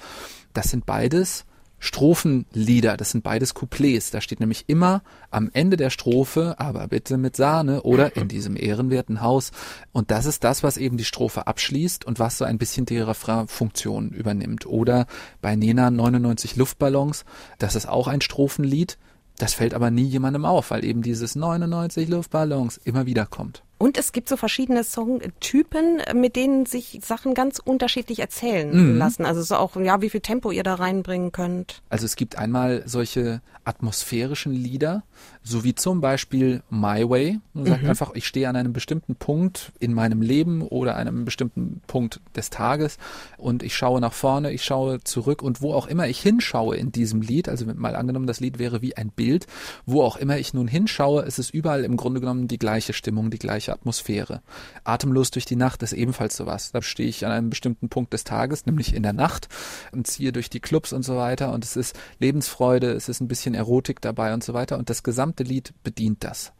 Das sind beides Strophenlieder, das sind beides Couplets. Da steht nämlich immer am Ende der Strophe, aber bitte mit Sahne oder in diesem ehrenwerten Haus. Und das ist das, was eben die Strophe abschließt und was so ein bisschen die Refrain-Funktion übernimmt. Oder bei Nena 99 Luftballons, das ist auch ein Strophenlied. Das fällt aber nie jemandem auf, weil eben dieses 99 Luftballons immer wieder kommt.
Und es gibt so verschiedene Songtypen, mit denen sich Sachen ganz unterschiedlich erzählen
Mhm.
lassen. Also so auch, ja, wie viel Tempo ihr da reinbringen könnt.
Also es gibt einmal solche atmosphärischen Lieder, so wie zum Beispiel My Way. Man sagt einfach, ich stehe an einem bestimmten Punkt in meinem Leben oder einem bestimmten Punkt des Tages und ich schaue nach vorne, ich schaue zurück und wo auch immer ich hinschaue in diesem Lied, also mal angenommen, das Lied wäre wie ein Bild, wo auch immer ich nun hinschaue, ist es überall im Grunde genommen die gleiche Stimmung, die gleiche Atmosphäre. Atemlos durch die Nacht ist ebenfalls sowas. Da stehe ich an einem bestimmten Punkt des Tages, nämlich in der Nacht und ziehe durch die Clubs und so weiter und es ist Lebensfreude, es ist ein bisschen Erotik dabei und so weiter und das gesamte Lied bedient das.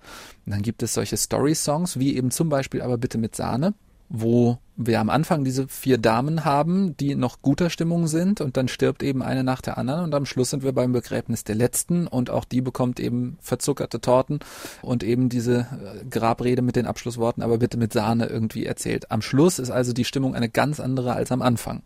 Und dann gibt es solche Story-Songs, wie eben zum Beispiel aber bitte mit Sahne, wo wir am Anfang diese vier Damen haben, die noch guter Stimmung sind und dann stirbt eben eine nach der anderen und am Schluss sind wir beim Begräbnis der letzten und auch die bekommt eben verzuckerte Torten und eben diese äh, Grabrede mit den Abschlussworten, aber bitte mit Sahne irgendwie erzählt. Am Schluss ist also die Stimmung eine ganz andere als am Anfang.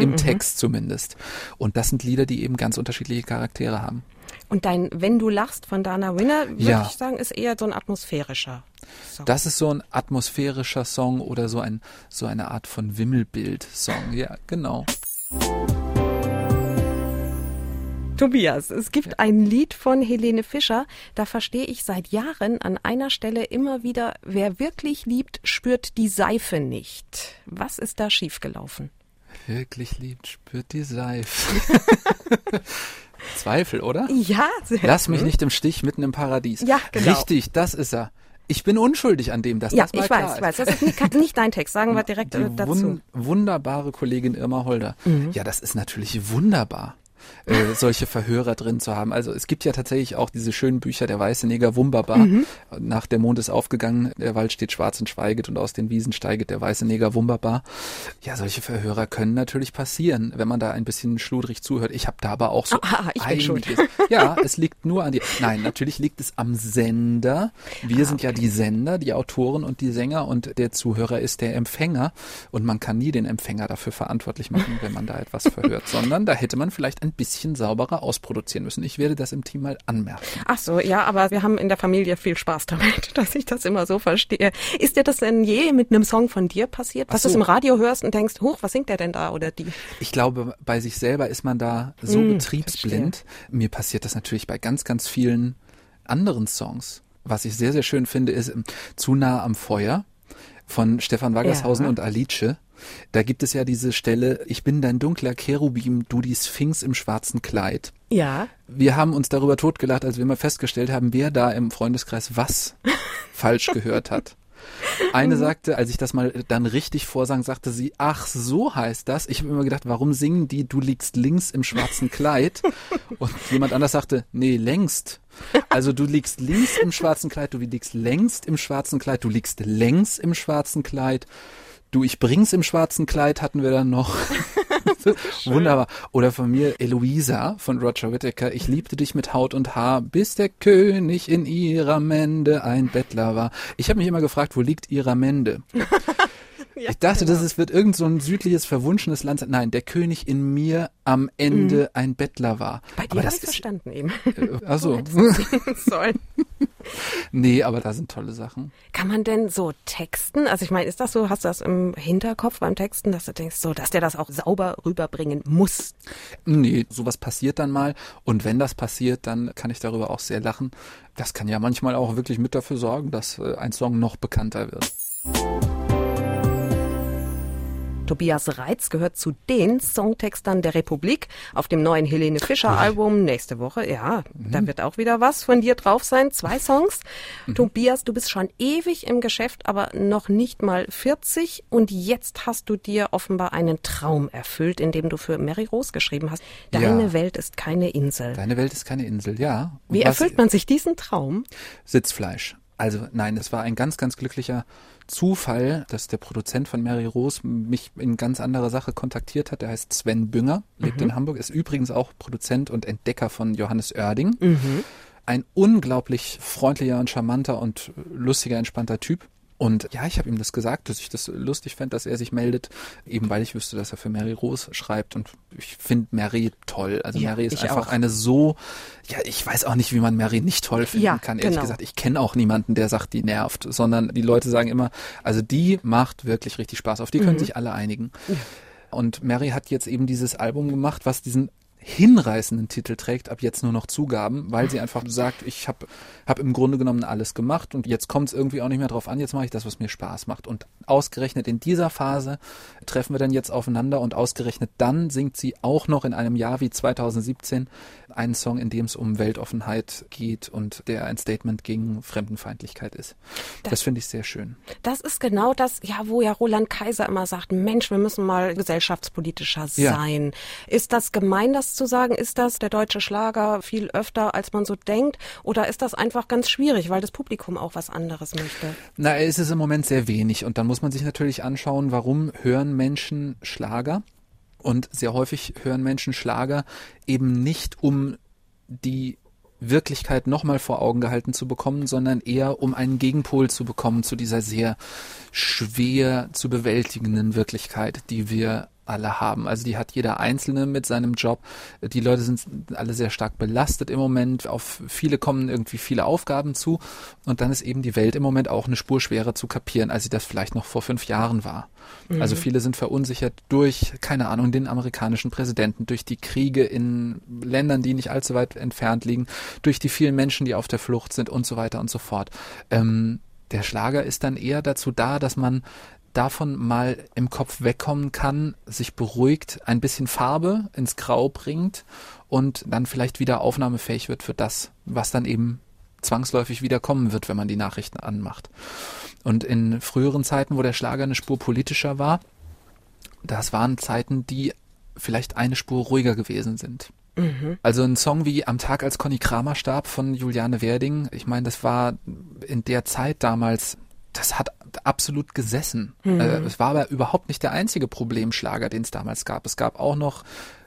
Im Text zumindest. Und das sind Lieder, die eben ganz unterschiedliche Charaktere haben.
Und dein Wenn du lachst von Dana Winner, würde
Ja.
ich sagen, ist eher so ein atmosphärischer Song.
Das ist so ein atmosphärischer Song oder so ein so eine Art von Wimmelbild-Song. Ja, genau.
Tobias, es gibt ein Lied von Helene Fischer, da verstehe ich seit Jahren an einer Stelle immer wieder, wer wirklich liebt, spürt die Seife nicht. Was ist da schiefgelaufen?
Wirklich liebt, spürt die Seife. Zweifel, oder?
Ja, sehr
Lass mich nicht im Stich mitten im Paradies.
Ja, genau.
Richtig, das ist er. Ich bin unschuldig an dem, dass
Ja,
das mal
ich weiß, ich weiß. Das ist nicht, nicht dein Text. Sagen wir direkt
Die
äh, dazu.
wun wunderbare Kollegin Irma Holder.
Mhm.
Ja, das ist natürlich wunderbar. Äh, solche Verhörer drin zu haben. Also es gibt ja tatsächlich auch diese schönen Bücher, der weiße Neger Wumberbar.
Mhm.
Nach der Mond ist aufgegangen, der Wald steht schwarz und schweiget und aus den Wiesen steiget der weiße Neger Wumberbar. Ja, solche Verhörer können natürlich passieren, wenn man da ein bisschen schludrig zuhört. Ich habe da aber auch so
Ah, ich bin schuld.
einiges. Ja, es liegt nur an dir. Nein, natürlich liegt es am Sender. Wir sind ja die Sender, die Autoren und die Sänger und der Zuhörer ist der Empfänger und man kann nie den Empfänger dafür verantwortlich machen, wenn man da etwas verhört, sondern da hätte man vielleicht ein bisschen sauberer ausproduzieren müssen. Ich werde das im Team mal anmerken.
Ach so, ja, aber wir haben in der Familie viel Spaß damit, dass ich das immer so verstehe. Ist dir das denn je mit einem Song von dir passiert, dass du es
so.
im Radio hörst und denkst, hoch, was singt der denn da oder die?
Ich glaube, bei sich selber ist man da so
Mm,
betriebsblind. Mir passiert das natürlich bei ganz, ganz vielen anderen Songs. Was ich sehr, sehr schön finde, ist ähm, Zu nah am Feuer von Stefan Waggershausen
Ja.
und Alice. Da gibt es ja diese Stelle, ich bin dein dunkler Cherubim, du die Sphinx im schwarzen Kleid.
Ja.
Wir haben uns darüber totgelacht, als wir mal festgestellt haben, wer da im Freundeskreis was falsch gehört hat. Eine sagte, als ich das mal dann richtig vorsang, sagte sie, ach, so heißt das. Ich habe immer gedacht, warum singen die, du liegst links im schwarzen Kleid? Und jemand anders sagte, nee, längst. Also du liegst links im schwarzen Kleid, du liegst längst im schwarzen Kleid, du liegst längs im schwarzen Kleid. Du, ich bring's im schwarzen Kleid hatten wir dann noch. Wunderbar. Oder von mir Eloisa von Roger Whittaker. Ich liebte dich mit Haut und Haar, bis der König in ihrer Mende ein Bettler war. Ich habe mich immer gefragt, wo liegt ihrer Mende? ich dachte, das ist, wird irgend so ein südliches, verwunschenes Land sein. Nein, der König in mir am Ende ein Bettler war.
Mhm. Bei dir
aber das
ich
ist,
verstanden eben.
äh, also,
du singen sollen.
nee, aber da sind tolle Sachen.
Kann man denn so texten? Also ich meine, ist das so, hast du das im Hinterkopf beim Texten, dass du denkst, so, dass der das auch sauber rüberbringen muss?
Nee, sowas passiert dann mal. Und wenn das passiert, dann kann ich darüber auch sehr lachen. Das kann ja manchmal auch wirklich mit dafür sorgen, dass äh, ein Song noch bekannter wird.
Tobias Reitz gehört zu den Songtextern der Republik auf dem neuen Helene Fischer Album nächste Woche. Ja, da wird auch wieder was von dir drauf sein. Zwei Songs. Tobias, du bist schon ewig im Geschäft, aber noch nicht mal 40 und jetzt hast du dir offenbar einen Traum erfüllt, indem du für Mary Rose geschrieben hast. Deine
Ja.
Welt ist keine Insel.
Deine Welt ist keine Insel, ja. Und
Wie erfüllt man sich diesen Traum?
Sitzfleisch. Also nein, es war ein ganz, ganz glücklicher Zufall, dass der Produzent von Mary Rose mich in ganz anderer Sache kontaktiert hat. Der heißt Sven Bünger, lebt in Hamburg, ist übrigens auch Produzent und Entdecker von Johannes Oerding. Ein unglaublich freundlicher und charmanter und lustiger, entspannter Typ. Und ja, ich habe ihm das gesagt, dass ich das lustig fände, dass er sich meldet, eben weil ich wüsste, dass er für Mary Rose schreibt. Und ich finde Mary toll. Also
Ja,
Mary ist einfach
auch.
eine so, ja, ich weiß auch nicht, wie man Mary nicht toll finden
Ja,
kann. Ehrlich
genau.
gesagt, ich kenne auch niemanden, der sagt, die nervt, sondern die Leute sagen immer, also die macht wirklich richtig Spaß. Auf die können sich alle einigen. Und Mary hat jetzt eben dieses Album gemacht, was diesen hinreißenden Titel trägt, ab jetzt nur noch Zugaben, weil sie einfach sagt, ich habe hab im Grunde genommen alles gemacht und jetzt kommt es irgendwie auch nicht mehr drauf an, jetzt mache ich das, was mir Spaß macht. Und ausgerechnet in dieser Phase treffen wir dann jetzt aufeinander und ausgerechnet dann singt sie auch noch in einem Jahr wie 2017 einen Song, in dem es um Weltoffenheit geht und der ein Statement gegen Fremdenfeindlichkeit ist. Das, finde ich sehr schön.
Das ist genau das, ja, wo ja Roland Kaiser immer sagt, Mensch, wir müssen mal gesellschaftspolitischer
Ja.
sein. Ist das gemein, das zu sagen? Ist das der deutsche Schlager viel öfter, als man so denkt? Oder ist das einfach ganz schwierig, weil das Publikum auch was anderes möchte?
Na, es ist im Moment sehr wenig und dann muss man sich natürlich anschauen, warum hören Menschen Schlager? Und sehr häufig hören Menschen Schlager eben nicht, um die Wirklichkeit nochmal vor Augen gehalten zu bekommen, sondern eher um einen Gegenpol zu bekommen zu dieser sehr schwer zu bewältigenden Wirklichkeit, die wir alle haben. Also die hat jeder Einzelne mit seinem Job. Die Leute sind alle sehr stark belastet im Moment. Auf viele kommen irgendwie viele Aufgaben zu. Und dann ist eben die Welt im Moment auch eine Spur schwerer zu kapieren, als sie das vielleicht noch vor fünf Jahren war. Also viele sind verunsichert durch, keine Ahnung, den amerikanischen Präsidenten, durch die Kriege in Ländern, die nicht allzu weit entfernt liegen, durch die vielen Menschen, die auf der Flucht sind und so weiter und so fort. Ähm, der Schlager ist dann eher dazu da, dass man davon mal im Kopf wegkommen kann, sich beruhigt, ein bisschen Farbe ins Grau bringt und dann vielleicht wieder aufnahmefähig wird für das, was dann eben zwangsläufig wieder kommen wird, wenn man die Nachrichten anmacht. Und in früheren Zeiten, wo der Schlager eine Spur politischer war, das waren Zeiten, die vielleicht eine Spur ruhiger gewesen sind. Also ein Song wie Am Tag, als Conny Kramer starb von Juliane Werding, ich meine, das war in der Zeit damals, das hat absolut gesessen. Äh, es war aber überhaupt nicht der einzige Problemschlager, den es damals gab. Es gab auch noch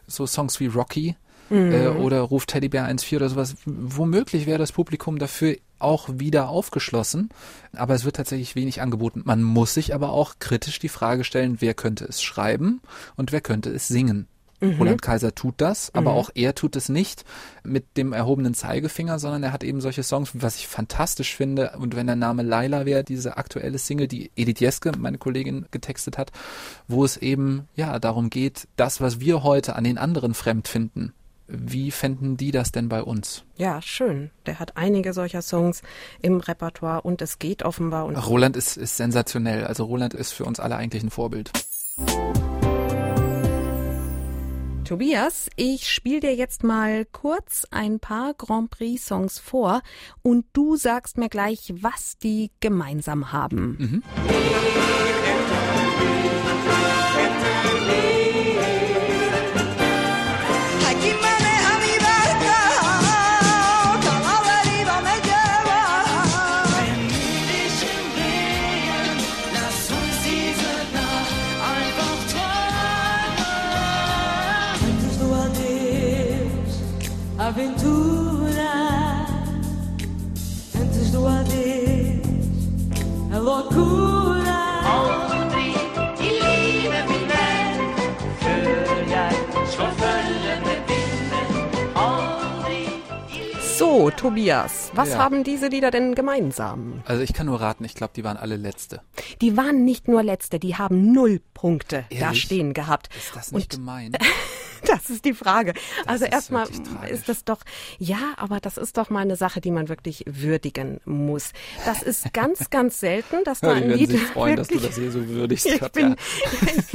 so Songs wie Rocky äh, oder Ruf Teddybär 1.4 oder sowas. Womöglich wäre das Publikum dafür auch wieder aufgeschlossen, aber es wird tatsächlich wenig angeboten. Man muss sich aber auch kritisch die Frage stellen, wer könnte es schreiben und wer könnte es singen. Roland Kaiser tut das, aber auch er tut es nicht mit dem erhobenen Zeigefinger, sondern er hat eben solche Songs, was ich fantastisch finde. Und wenn der Name Laila wäre, diese aktuelle Single, die Edith Jeske, meine Kollegin, getextet hat, wo es eben, ja, darum geht, das, was wir heute an den anderen fremd finden, wie fänden die das denn bei uns?
Ja, schön. Der hat einige solcher Songs im Repertoire und es geht offenbar. Und
Roland ist, ist sensationell. Also Roland ist für uns alle eigentlich ein Vorbild.
Tobias, ich spiele dir jetzt mal kurz ein paar Grand Prix Songs vor und du sagst mir gleich, was die gemeinsam haben.
Aquí
Tobias, was
Ja.
haben diese Lieder denn gemeinsam?
Also ich kann nur raten, ich glaube, die waren alle letzte.
Die waren nicht nur letzte, die haben null Punkte da
Ehrlich?
stehen gehabt.
Ist das nicht
Und
gemein?
das ist die Frage. also
ist
erstmal
wirklich
ist das doch, ja, aber das ist doch mal eine Sache, die man wirklich würdigen muss. Das ist ganz, ganz selten, dass da ein Lied
sich freuen, dass du
wirklich
das hier so würdigst.
ich bin,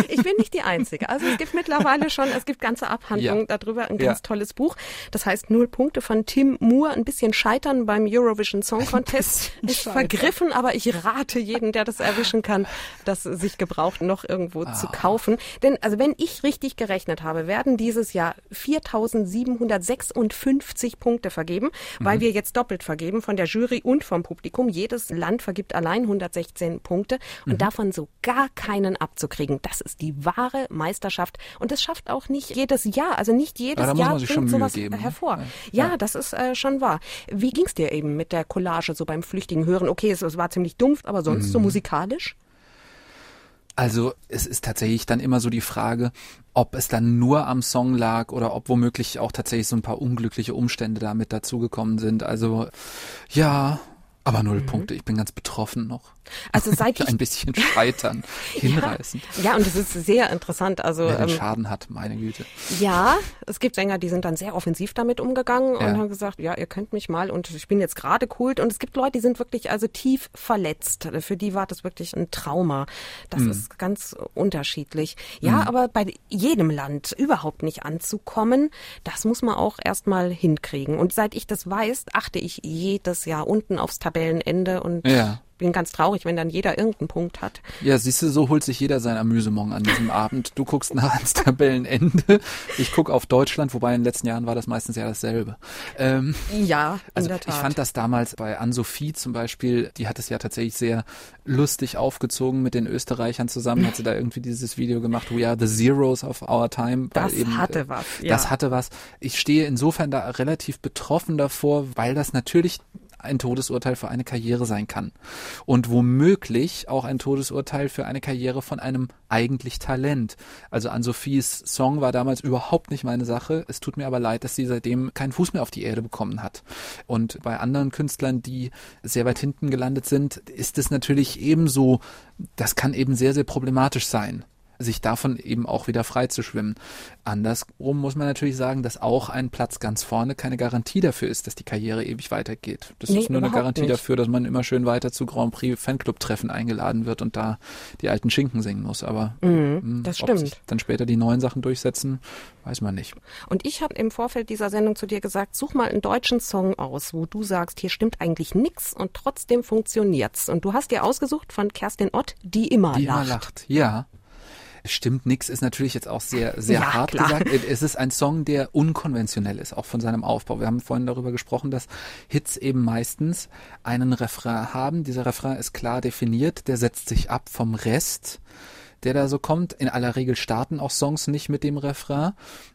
ich bin nicht die Einzige. Also es gibt mittlerweile schon, es gibt ganze Abhandlungen
Ja.
darüber, ein
Ja.
ganz tolles Buch. Das heißt Null Punkte von Tim Moore, ein bisschen scheitern beim Eurovision Song Contest. Ist
scheitern.
vergriffen, aber ich rate jeden, der das erwischen kann, das sich gebraucht noch irgendwo zu
Ah.
kaufen. Denn also wenn ich richtig gerechnet habe, werden dieses Jahr 4.756 Punkte vergeben, weil
Mhm.
wir jetzt doppelt vergeben von der Jury und vom Publikum. Jedes Land vergibt allein 116 Punkte
Mhm.
und davon so gar keinen abzukriegen. Das ist die wahre Meisterschaft und das schafft auch nicht jedes Jahr, also nicht jedes Jahr bringt sowas
geben, ne?
hervor.
Ja.
Ja, das ist äh, schon wahr. Wie ging's dir eben mit der Collage so beim flüchtigen Hören? Okay, es, es war ziemlich dumpf, aber sonst
Mhm.
so musikalisch?
Also es ist tatsächlich dann immer so die Frage, ob es dann nur am Song lag oder ob womöglich auch tatsächlich so ein paar unglückliche Umstände damit dazugekommen sind. Also ja, aber null Punkte. Ich bin ganz betroffen noch.
Also seit ich
Ein bisschen scheitern, hinreißend.
ja, und es ist sehr interessant. Also
Wer den
ähm,
Schaden hat, meine Güte.
Ja, es gibt Sänger, die sind dann sehr offensiv damit umgegangen und
Ja.
haben gesagt, ja, ihr könnt mich mal und ich bin jetzt gerade Kult. Und es gibt Leute, die sind wirklich also tief verletzt. Für die war das wirklich ein Trauma. Das
Hm.
ist ganz unterschiedlich. Ja, aber bei jedem Land überhaupt nicht anzukommen, das muss man auch erstmal hinkriegen. Und seit ich das weiß, achte ich jedes Jahr unten aufs Tabellenende und
Ja.
Bin ganz traurig, wenn dann jeder irgendeinen Punkt hat.
Ja, siehst du, so holt sich jeder sein Amüsement an diesem Abend. Du guckst nach ans Tabellenende. Ich guck auf Deutschland, wobei in den letzten Jahren war das meistens ja dasselbe. Ähm,
Ja, in
Also
der Tat.
ich fand das damals bei Ann-Sophie zum Beispiel, die hat es ja tatsächlich sehr lustig aufgezogen mit den Österreichern zusammen, hat sie da irgendwie dieses Video gemacht, We are the Zeros of our time.
Das
eben,
hatte
äh,
was, ja.
Das hatte was. Ich stehe insofern da relativ betroffen davor, weil das natürlich ein Todesurteil für eine Karriere sein kann. Und womöglich auch ein Todesurteil für eine Karriere von einem eigentlich Talent. Also Ann-Sophies Song war damals überhaupt nicht meine Sache. Es tut mir aber leid, dass sie seitdem keinen Fuß mehr auf die Erde bekommen hat. Und bei anderen Künstlern, die sehr weit hinten gelandet sind, ist es natürlich ebenso, das kann eben sehr, sehr problematisch sein sich davon eben auch wieder frei zu schwimmen. Andersrum muss man natürlich sagen, dass auch ein Platz ganz vorne keine Garantie dafür ist, dass die Karriere ewig weitergeht. Das
Nee,
ist nur eine Garantie
nicht.
dafür, dass man immer schön weiter zu Grand Prix Fanclub-Treffen eingeladen wird und da die alten Schinken singen muss. Aber mh,
Mhm, das
ob
stimmt.
dann später die neuen Sachen durchsetzen, weiß man nicht.
Und ich habe im Vorfeld dieser Sendung zu dir gesagt, such mal einen deutschen Song aus, wo du sagst, hier stimmt eigentlich nix und trotzdem funktioniert's. Und du hast dir ausgesucht von Kerstin Ott, die immer
Die
lacht.
immer lacht. Ja. Stimmt nix ist natürlich jetzt auch sehr, sehr
Ja,
hart
klar.
gesagt. Es ist ein Song, der unkonventionell ist, auch von seinem Aufbau. Wir haben vorhin darüber gesprochen, dass Hits eben meistens einen Refrain haben. Dieser Refrain ist klar definiert, der setzt sich ab vom Rest der da so kommt. In aller Regel starten auch Songs nicht mit dem Refrain.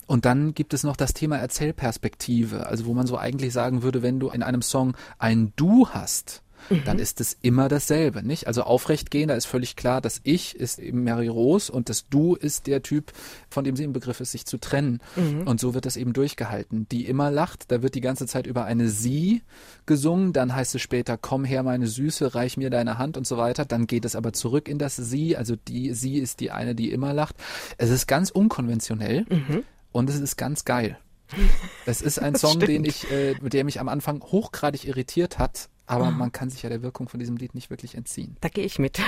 Und dann gibt es noch das Thema Erzählperspektive, also wo man so eigentlich sagen würde, wenn du in einem Song ein Du hast, dann ist es immer dasselbe, nicht? Also aufrecht gehen, da ist völlig klar, das Ich ist eben Mary Rose und das Du ist der Typ, von dem sie im Begriff ist, sich zu trennen. Und so wird das eben durchgehalten. Die immer lacht, da wird die ganze Zeit über eine Sie gesungen, dann heißt es später, komm her, meine Süße, reich mir deine Hand und so weiter. Dann geht es aber zurück in das Sie, also die Sie ist die eine, die immer lacht. Es ist ganz unkonventionell und es ist ganz geil. Es ist ein Song, den ich, äh, der mich am Anfang hochgradig irritiert hat, aber man kann sich ja der Wirkung von diesem Lied nicht wirklich entziehen.
Da gehe ich mit.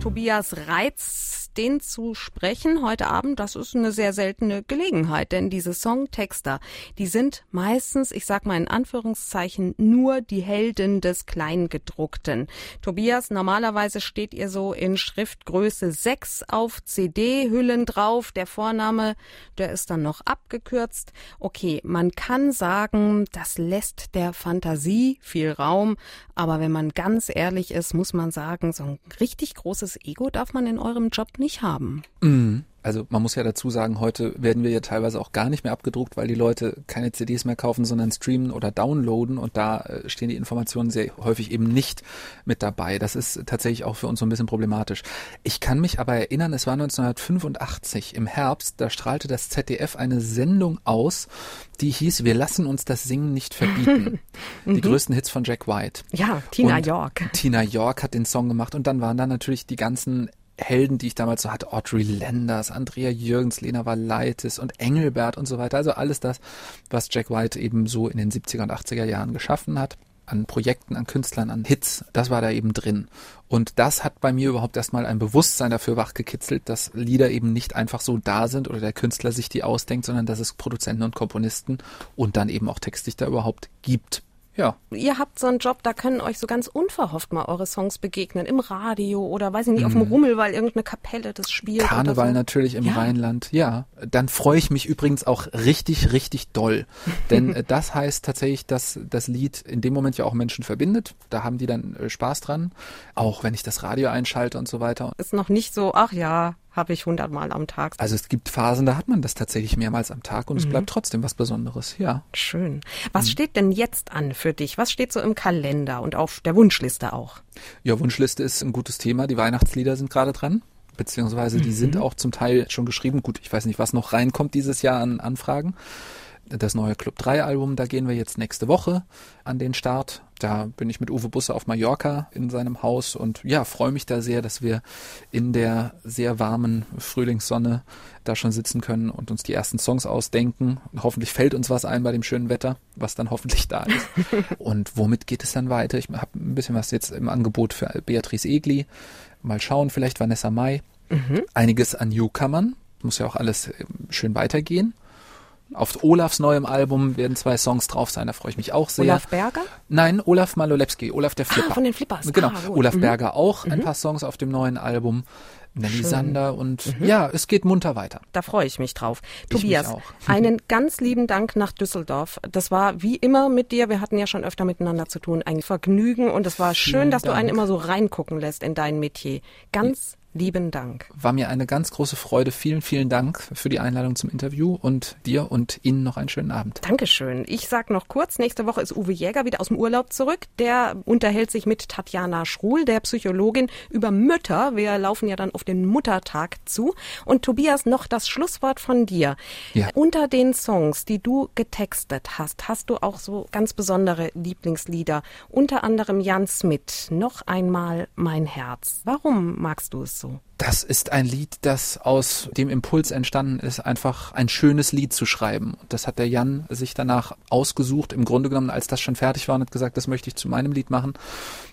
Tobias Reitz, den zu sprechen heute Abend, das ist eine sehr seltene Gelegenheit, denn diese Songtexter, die sind meistens, ich sag mal in Anführungszeichen, nur die Helden des Kleingedruckten. Tobias, normalerweise steht ihr so in Schriftgröße 6 auf CD-Hüllen drauf. Der Vorname, der ist dann noch abgekürzt. Okay, man kann sagen, das lässt der Fantasie viel Raum, aber wenn man ganz ehrlich ist, muss man sagen, so ein richtig großes Ego darf man in eurem Job nicht nicht haben.
Mhm. Also man muss ja dazu sagen, heute werden wir ja teilweise auch gar nicht mehr abgedruckt, weil die Leute keine CDs mehr kaufen, sondern streamen oder downloaden und da äh, stehen die Informationen sehr häufig eben nicht mit dabei. Das ist tatsächlich auch für uns so ein bisschen problematisch. Ich kann mich aber erinnern, es war 1985 im Herbst, da strahlte das ZDF eine Sendung aus, die hieß Wir lassen uns das Singen nicht verbieten. die größten Hits von Jack White.
Ja, Tina
Und
York.
Tina York hat den Song gemacht und dann waren da natürlich die ganzen Helden, die ich damals so hatte, Audrey Landers, Andrea Jürgens, Lena Valaitis und Engelbert und so weiter. Also alles das, was Jack White eben so in den 70er und 80er Jahren geschaffen hat. An Projekten, an Künstlern, an Hits, das war da eben drin. Und das hat bei mir überhaupt erstmal ein Bewusstsein dafür wachgekitzelt, dass Lieder eben nicht einfach so da sind oder der Künstler sich die ausdenkt, sondern dass es Produzenten und Komponisten und dann eben auch Textdichter überhaupt gibt. Ja.
Ihr habt so einen Job, da können euch so ganz unverhofft mal eure Songs begegnen. Im Radio oder weiß ich nicht, auf dem Rummel, weil irgendeine Kapelle das spielt.
Mhm. Karneval
oder so.
natürlich im
Ja.
Rheinland. Ja, dann freue ich mich übrigens auch richtig, richtig doll. Denn äh, das heißt tatsächlich, dass das Lied in dem Moment ja auch Menschen verbindet. Da haben die dann äh, Spaß dran. Auch wenn ich das Radio einschalte und so weiter.
Ist noch nicht so, ach ja, habe ich hundertmal am Tag.
Also es gibt Phasen, da hat man das tatsächlich mehrmals am Tag
Mhm.
und es bleibt trotzdem was Besonderes. Ja.
Schön.
Mhm.
Was steht denn jetzt an für dich? Was steht so im Kalender und auf der Wunschliste auch?
Ja, Wunschliste ist ein gutes Thema. Die Weihnachtslieder sind gerade dran. Beziehungsweise die sind auch zum Teil schon geschrieben. Gut, ich weiß nicht, was noch reinkommt dieses Jahr an Anfragen. Das neue Club 3 Album, da gehen wir jetzt nächste Woche an den Start. Da bin ich mit Uwe Busse auf Mallorca in seinem Haus und ja, freue mich da sehr, dass wir in der sehr warmen Frühlingssonne da schon sitzen können und uns die ersten Songs ausdenken. Und hoffentlich fällt uns was ein bei dem schönen Wetter, was dann hoffentlich da ist. und womit geht es dann weiter? Ich habe ein bisschen was jetzt im Angebot für Beatrice Egli. Mal schauen, vielleicht Vanessa Mai. Einiges an Newcomern. Muss ja auch alles ähm, schön weitergehen. Auf Olafs neuem Album werden zwei Songs drauf sein, da freue ich mich auch sehr.
Olaf Berger?
Nein, Olaf Malolepski, Olaf der Flipper.
Ah, von den Flippers.
Genau,
Ah.
Olaf
Mhm.
Berger auch, ein paar Songs auf dem neuen Album. Nelly.
Mhm.
Sander und ja, es geht munter weiter.
Da freue ich mich drauf.
Ich
Tobias,
mich auch.
einen ganz lieben Dank nach Düsseldorf. Das war wie immer mit dir. Wir hatten ja schon öfter miteinander zu tun. Ein Vergnügen und es war schön,
Vielen
dass du einen
Dank.
immer so reingucken lässt in dein Metier. Ganz lieben Dank.
War mir eine ganz große Freude. Vielen, vielen Dank für die Einladung zum Interview und dir und Ihnen noch einen schönen Abend.
Dankeschön. Ich sag noch kurz, nächste Woche ist Uwe Jäger wieder aus dem Urlaub zurück. Der unterhält sich mit Tatjana Schruhl, der Psychologin, über Mütter. Wir laufen ja dann auf den Muttertag zu. Und Tobias, noch das Schlusswort von dir.
Ja.
Unter den Songs, die du getextet hast, hast du auch so ganz besondere Lieblingslieder. Unter anderem Jan Smith, Noch einmal mein Herz. Warum magst du es so?
Das ist ein Lied, das aus dem Impuls entstanden ist, einfach ein schönes Lied zu schreiben. Und das hat der Jan sich danach ausgesucht, im Grunde genommen, als das schon fertig war und hat gesagt, das möchte ich zu meinem Lied machen.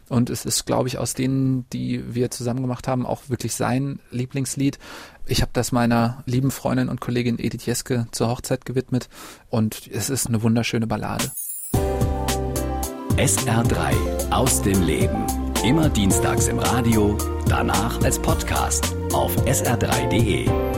Und es ist, glaube ich, aus denen, die wir zusammen gemacht haben, auch wirklich sein Lieblingslied. Ich habe das meiner lieben Freundin und Kollegin Edith Jeske zur Hochzeit gewidmet und es ist eine wunderschöne Ballade.
SR3 aus dem Leben. Immer dienstags im Radio, danach als Podcast auf sr3.de.